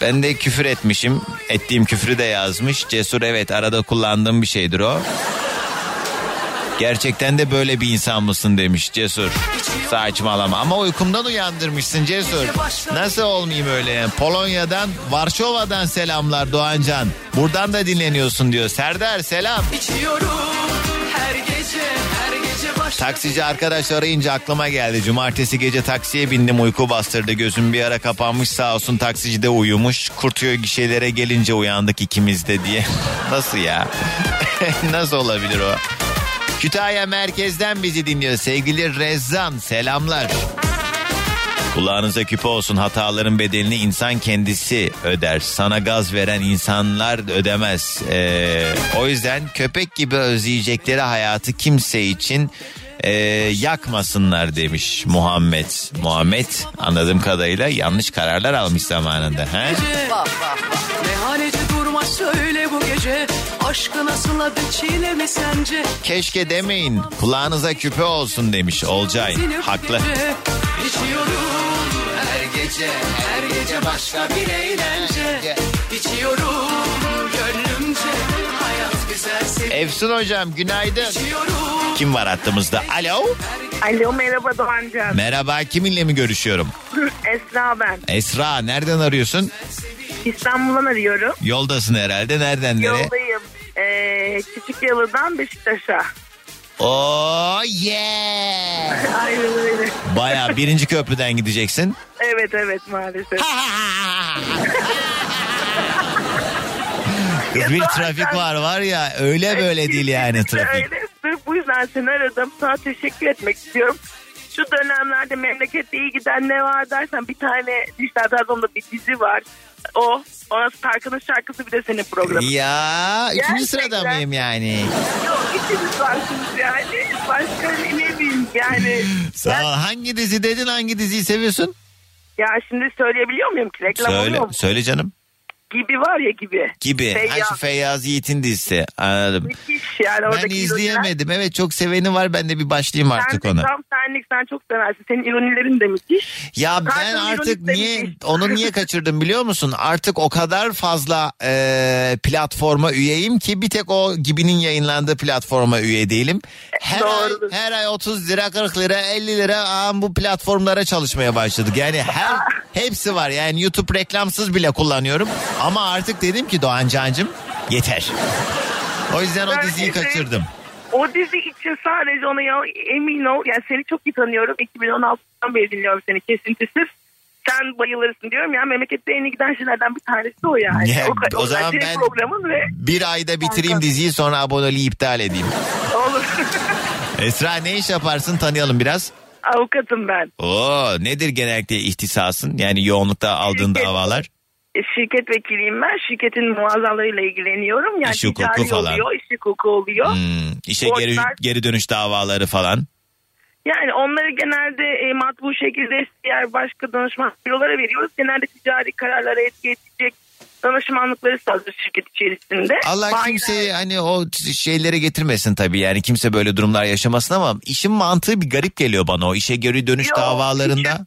Ben de küfür etmişim. Ettiğim küfrü de yazmış. Cesur evet arada kullandığım bir şeydir o. Gerçekten de böyle bir insan mısın demiş Cesur. Saçmalama ama uykumdan uyandırmışsın Cesur. Nasıl olmayayım öyle yani? Polonya'dan, Varşova'dan selamlar Doğancan. Buradan da dinleniyorsun diyor. Serdar selam. İçiyorum Taksici arkadaş arayınca aklıma geldi. Cumartesi gece taksiye bindim uyku bastırdı. Gözüm bir ara kapanmış sağ olsun taksici de uyumuş. Kurtuyor gişelere gelince uyandık ikimiz de diye. Nasıl ya? Nasıl olabilir o? Kütahya merkezden bizi dinliyor. Sevgili Rezzan selamlar. Kulağınıza küpe olsun hataların bedelini insan kendisi öder. Sana gaz veren insanlar ödemez. Ee, o yüzden köpek gibi özleyecekleri hayatı kimse için e, yakmasınlar demiş Muhammed. Muhammed anladığım kadarıyla yanlış kararlar almış zamanında. He? Vah vah vah. Meyhaneci durma söyle bu gece. Aşkı nasıl adı çile mi sence? Keşke demeyin kulağınıza küpe olsun demiş Olcay. Haklı. İçiyorum her gece, her gece başka bir eğlence. İçiyorum gönlümce. Efsun hocam günaydın. Kim var hattımızda? Alo. Alo merhaba Doğancan. Merhaba kiminle mi görüşüyorum? Esra ben. Esra nereden arıyorsun? İstanbul'dan arıyorum. Yoldasın herhalde. Nereden nereye? Yoldayım. Ee, Küçük Yalı'dan Beşiktaş'a. Oh yeah. Aynen öyle. Baya birinci köprüden gideceksin. Evet evet maalesef. Kız bir trafik var var ya öyle böyle değil yani trafik. Öyle sırf bu yüzden seni aradım. Sana teşekkür etmek istiyorum. Şu dönemlerde memlekette iyi giden ne var dersen bir tane dijital televizyonda bir dizi var. O. Ona Tarkan'ın şarkısı bir de senin programın. Ya üçüncü Gerçekten. sırada mıyım yani? Yok ikimiz varsınız yani. Başka ne bileyim yani. Sağ ol. Hangi dizi dedin hangi diziyi seviyorsun? Ya şimdi söyleyebiliyor muyum ki? Reklam Söyle, oluyor mu? söyle canım. Gibi var ya gibi. Gibi. Ha, Feyyaz. şu Feyyaz Yiğit'in dizisi. Anladım. Müthiş yani Ben izleyemedim. Evet çok seveni var. Ben de bir başlayayım artık Sen de ona. tam senlik sen çok seversin. Senin ironilerin de müthiş. Ya ben Tarkan'ın artık niye müthiş. onu niye kaçırdım biliyor musun? Artık o kadar fazla e, platforma üyeyim ki bir tek o gibinin yayınlandığı platforma üye değilim. Her ay, her ay 30 lira 40 lira 50 lira aa, bu platformlara çalışmaya başladık. Yani her hepsi var. Yani YouTube reklamsız bile kullanıyorum. Ama artık dedim ki Doğan Can'cım yeter. O yüzden o Ben diziyi işte- kaçırdım. O dizi için sadece ona ya emin ol. Yani seni çok iyi tanıyorum. 2016'dan beri dinliyorum seni kesintisiz. Sen bayılırsın diyorum ya memlekette en iyi giden şeylerden bir tanesi o yani. Ya, o, o zaman senin ben- programın ve Bir ayda bitireyim diziyi sonra aboneliği iptal edeyim. olur. Esra ne iş yaparsın tanıyalım biraz. Avukatım ben. Oo nedir genellikle ihtisasın? Yani yoğunlukta aldığın davalar. E, Şirket vekiliyim ben. Şirketin muazzalarıyla ilgileniyorum. Yani İş hukuku falan. oluyor, iş hukuku oluyor. Hmm, işe geri, Borçlar- geri dönüş davaları falan. Yani onları genelde e, matbu şekilde diğer başka danışman bürolara veriyoruz. Genelde ticari kararlara etki edecek danışmanlıkları sağlıyoruz şirket içerisinde. Allah Bayiler- kimseyi hani o şeylere getirmesin tabii yani kimse böyle durumlar yaşamasın ama işin mantığı bir garip geliyor bana o işe geri dönüş Yok, davalarında.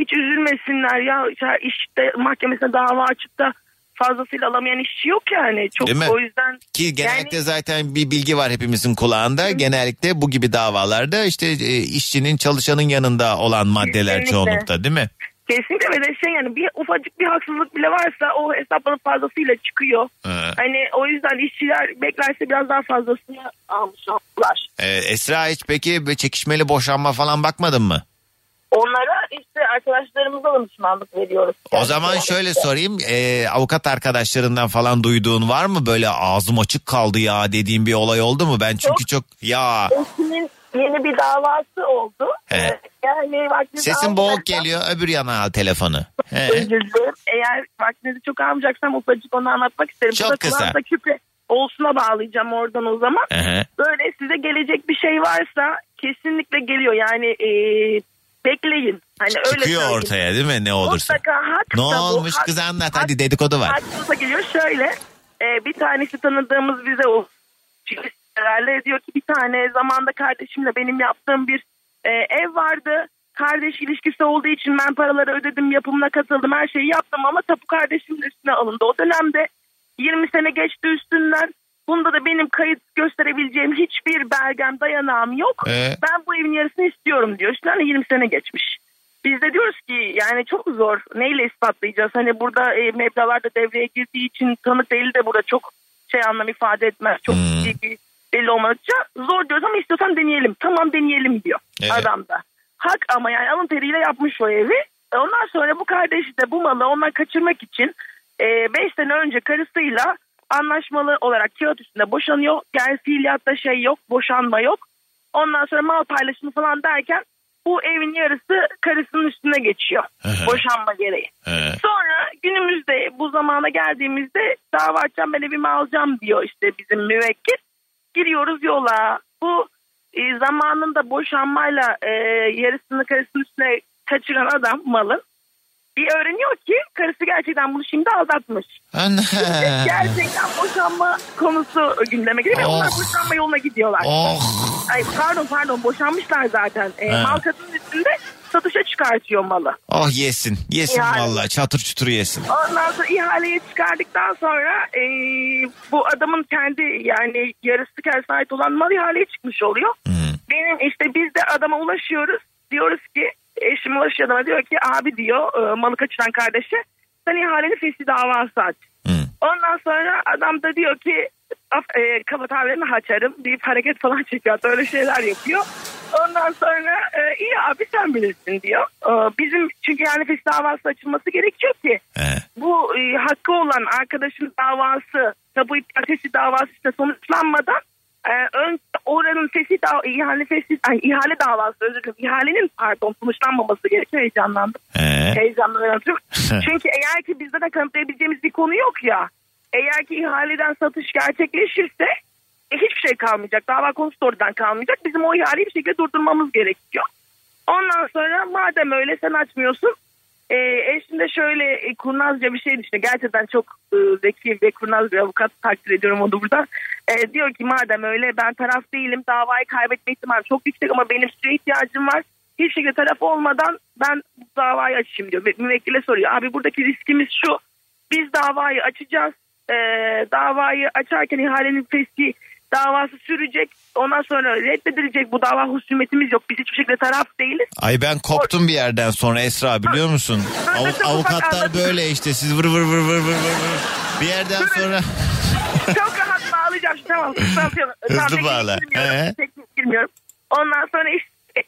Hiç üzülmesinler ya. İşte mahkemesine dava açıp da fazlasıyla alamayan işçi yok yani. Çok Değil mi? o yüzden Ki genellikle yani- zaten bir bilgi var hepimizin kulağında. Genellikle bu gibi davalarda işte e, işçinin çalışanın yanında olan maddeler Kesinlikle. çoğunlukta değil mi? Kesinlikle ve de şey yani bir ufacık bir haksızlık bile varsa o hesapların fazlasıyla çıkıyor. Ee, Hani o yüzden işçiler beklerse biraz daha fazlasını almış oldular. e, Esra hiç peki çekişmeli boşanma falan bakmadın mı? Onlara işte arkadaşlarımıza danışmanlık veriyoruz. O zaman şöyle sorayım e, avukat arkadaşlarından falan duyduğun var mı böyle ağzım açık kaldı ya dediğin bir olay oldu mu? Ben çünkü çok ya Eşimin yeni bir davası oldu. He. Yani vaktinizi sesin boğuk geliyor öbür yana al telefonu. He. Özür dilerim. Eğer vaktinizi çok almayacaksam ufacık onu anlatmak isterim. Çok Bu da kısa. küpe olsuna bağlayacağım oradan o zaman. Ehe. Böyle size gelecek bir şey varsa kesinlikle geliyor. Yani e, bekleyin. Hani öyle Çıkıyor söyleyeyim. ortaya değil mi ne olursa? Mutlaka hak Ne bu, olmuş hak- kız anlat hak- hadi dedikodu var. Haklısına geliyor şöyle. e, bir tanesi tanıdığımız bize o herhalde diyor ki bir tane zamanda kardeşimle benim yaptığım bir e, ev vardı. Kardeş ilişkisi olduğu için ben paraları ödedim, yapımına katıldım, her şeyi yaptım ama tapu kardeşimin üstüne alındı. O dönemde 20 sene geçti üstünden. Bunda da benim kayıt gösterebileceğim hiçbir belgem, dayanağım yok. Ee? Ben bu evin yarısını istiyorum diyor. Üstünden de 20 sene geçmiş. Biz de diyoruz ki yani çok zor. Neyle ispatlayacağız? Hani burada e, meblağlar da devreye girdiği için tanık değil de burada çok şey anlam ifade etmez. Çok ciddi bir belli olmadıkça zor diyoruz ama istiyorsan deneyelim. Tamam deneyelim diyor Evet. adam da. Hak ama yani alın teriyle yapmış o evi. E, Ondan sonra bu kardeşi de bu malı ondan kaçırmak için 5 sene önce karısıyla anlaşmalı olarak kağıt üstünde boşanıyor. Yani fiiliyatta şey yok, boşanma yok. Ondan sonra mal paylaşımı falan derken bu evin yarısı karısının üstüne geçiyor. boşanma gereği. Sonra günümüzde bu zamana geldiğimizde dava açacağım ben evimi alacağım diyor işte bizim müvekkil. Giriyoruz yola. Bu e, zamanında boşanmayla e, yarısını karısının üstüne kaçıran adam malın bir öğreniyor ki karısı gerçekten bunu şimdi aldatmış. Ana. gerçekten boşanma konusu gündeme geliyor ve Oh. onlar boşanma yoluna gidiyorlar. Oh. Ay pardon pardon boşanmışlar zaten. E, He. mal kadının üstünde satışa çıkartıyor malı. Oh yesin. Yesin Yani. vallahi çatır çutur yesin. Ondan sonra ihaleye çıkardıktan sonra e, bu adamın kendi yani yarısı kendisine ait olan mal ihaleye çıkmış oluyor. Benim işte biz de adama ulaşıyoruz. Diyoruz ki eşim ulaşıyor adama diyor ki abi diyor e, malı kaçıran kardeşe sen ihaleni fesli davası aç. Ondan sonra adam da diyor ki af, e, kaba tabirlerini açarım deyip hareket falan çekiyor. Öyle şeyler yapıyor. Ondan sonra e, iyi abi sen bilirsin diyor. E, bizim çünkü yani fesli davası açılması gerekiyor ki bu e, hakkı olan arkadaşın davası tabu iptal davası işte sonuçlanmadan e, ön oranın fesi da, ihale fesi ay, ihale davası özür dilerim ihalenin pardon sonuçlanmaması gerekiyor heyecanlandım. Heyecanlanıyorum. Çünkü eğer ki bizde de kanıtlayabileceğimiz bir konu yok ya. Eğer ki ihaleden satış gerçekleşirse e, hiçbir şey kalmayacak. Dava konusu da oradan kalmayacak. Bizim o ihaleyi bir şekilde durdurmamız gerekiyor. Ondan sonra madem öyle sen açmıyorsun e, eşim de şöyle e, kurnazca bir şey düşünüyor. Gerçekten çok e, zeki ve kurnaz bir avukat takdir ediyorum onu burada. E, diyor ki madem öyle ben taraf değilim davayı kaybetme ihtimali çok yüksek ama benim süre ihtiyacım var. Hiçbir şekilde taraf olmadan ben bu davayı açayım diyor. Ve Müvekkile soruyor abi buradaki riskimiz şu. Biz davayı açacağız. E, davayı açarken ihalenin feshi davası sürecek. Ondan sonra reddedilecek bu dava husumetimiz yok. Biz hiçbir şekilde taraf değiliz. Ay ben koptum bir yerden sonra Esra biliyor musun? Av- avukatlar böyle işte siz vır vır vır vır vır vır. Bir yerden sonra Tamam. Tamam. Hızlı bağla. girmiyorum, He. teknik girmiyorum. Ondan sonra işte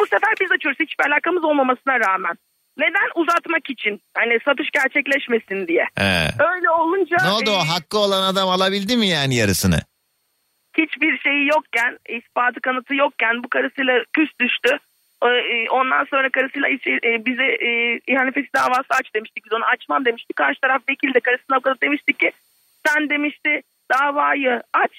bu sefer biz açıyoruz hiçbir alakamız olmamasına rağmen. Neden? Uzatmak için. Hani satış gerçekleşmesin diye. He. Öyle olunca ne oldu e, o hakkı olan adam alabildi mi yani yarısını? hiçbir şeyi yokken, ispatı kanıtı yokken bu karısıyla küs düştü. E, Ondan sonra karısıyla e, bize e, ihanefesi davası aç demiştik. Biz onu açmam demiştik. Karşı taraf vekil de karısına avukatı demişti ki sen demişti davayı aç.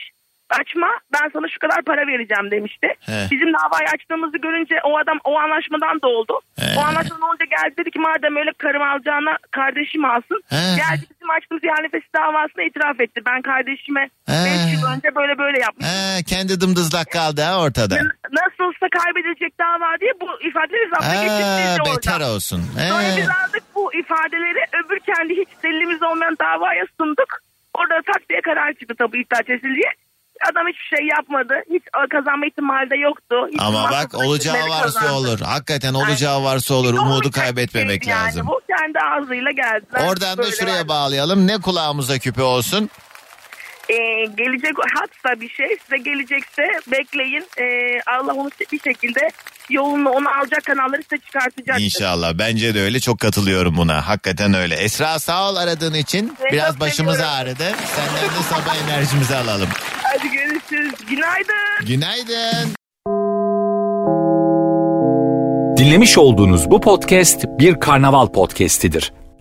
Açma ben sana şu kadar para vereceğim demişti. He. Bizim davayı açtığımızı görünce o adam o anlaşmadan da oldu. He. O anlaşmadan olunca geldi dedi ki madem öyle karım alacağına kardeşim alsın. He. Geldi bizim açtığımız ihanefesi davasını itiraf etti. Ben kardeşime He. 5 yıl önce böyle böyle yapmıştım. He, kendi dımdızlak kaldı ha ortada. Nasılsa kaybedilecek dava diye bu ifadeleri zapta geçirdik Ha, orada. beter olsun. Sonra He. biz aldık bu ifadeleri öbür kendi hiç delilimiz olmayan davaya sunduk. Orada tak diye karar çıktı tabu iptal edildi diye. Adam hiçbir şey yapmadı. Hiç kazanma ihtimali de yoktu. Hiç Ama bak olacağı varsa kazandı. olur. Hakikaten olacağı varsa olur. Umudu kaybetmemek Yani lazım. bu kendi ağzıyla geldiler. Oradan da şuraya verdi. bağlayalım. Ne kulağımıza küpe olsun? Ee, gelecek hatsa bir şey size gelecekse bekleyin. Ee, Allah onu bir şekilde yolunu onu alacak kanalları size çıkartacaktır. İnşallah. Bence de öyle. Çok katılıyorum buna. Hakikaten öyle. Esra sağ ol aradığın için. Evet, Biraz başımız seviyorum. ağrıdı. Senden de sabah enerjimizi alalım. Hadi görüşürüz. Günaydın. Günaydın. Dinlemiş olduğunuz bu podcast bir karnaval podcastidir.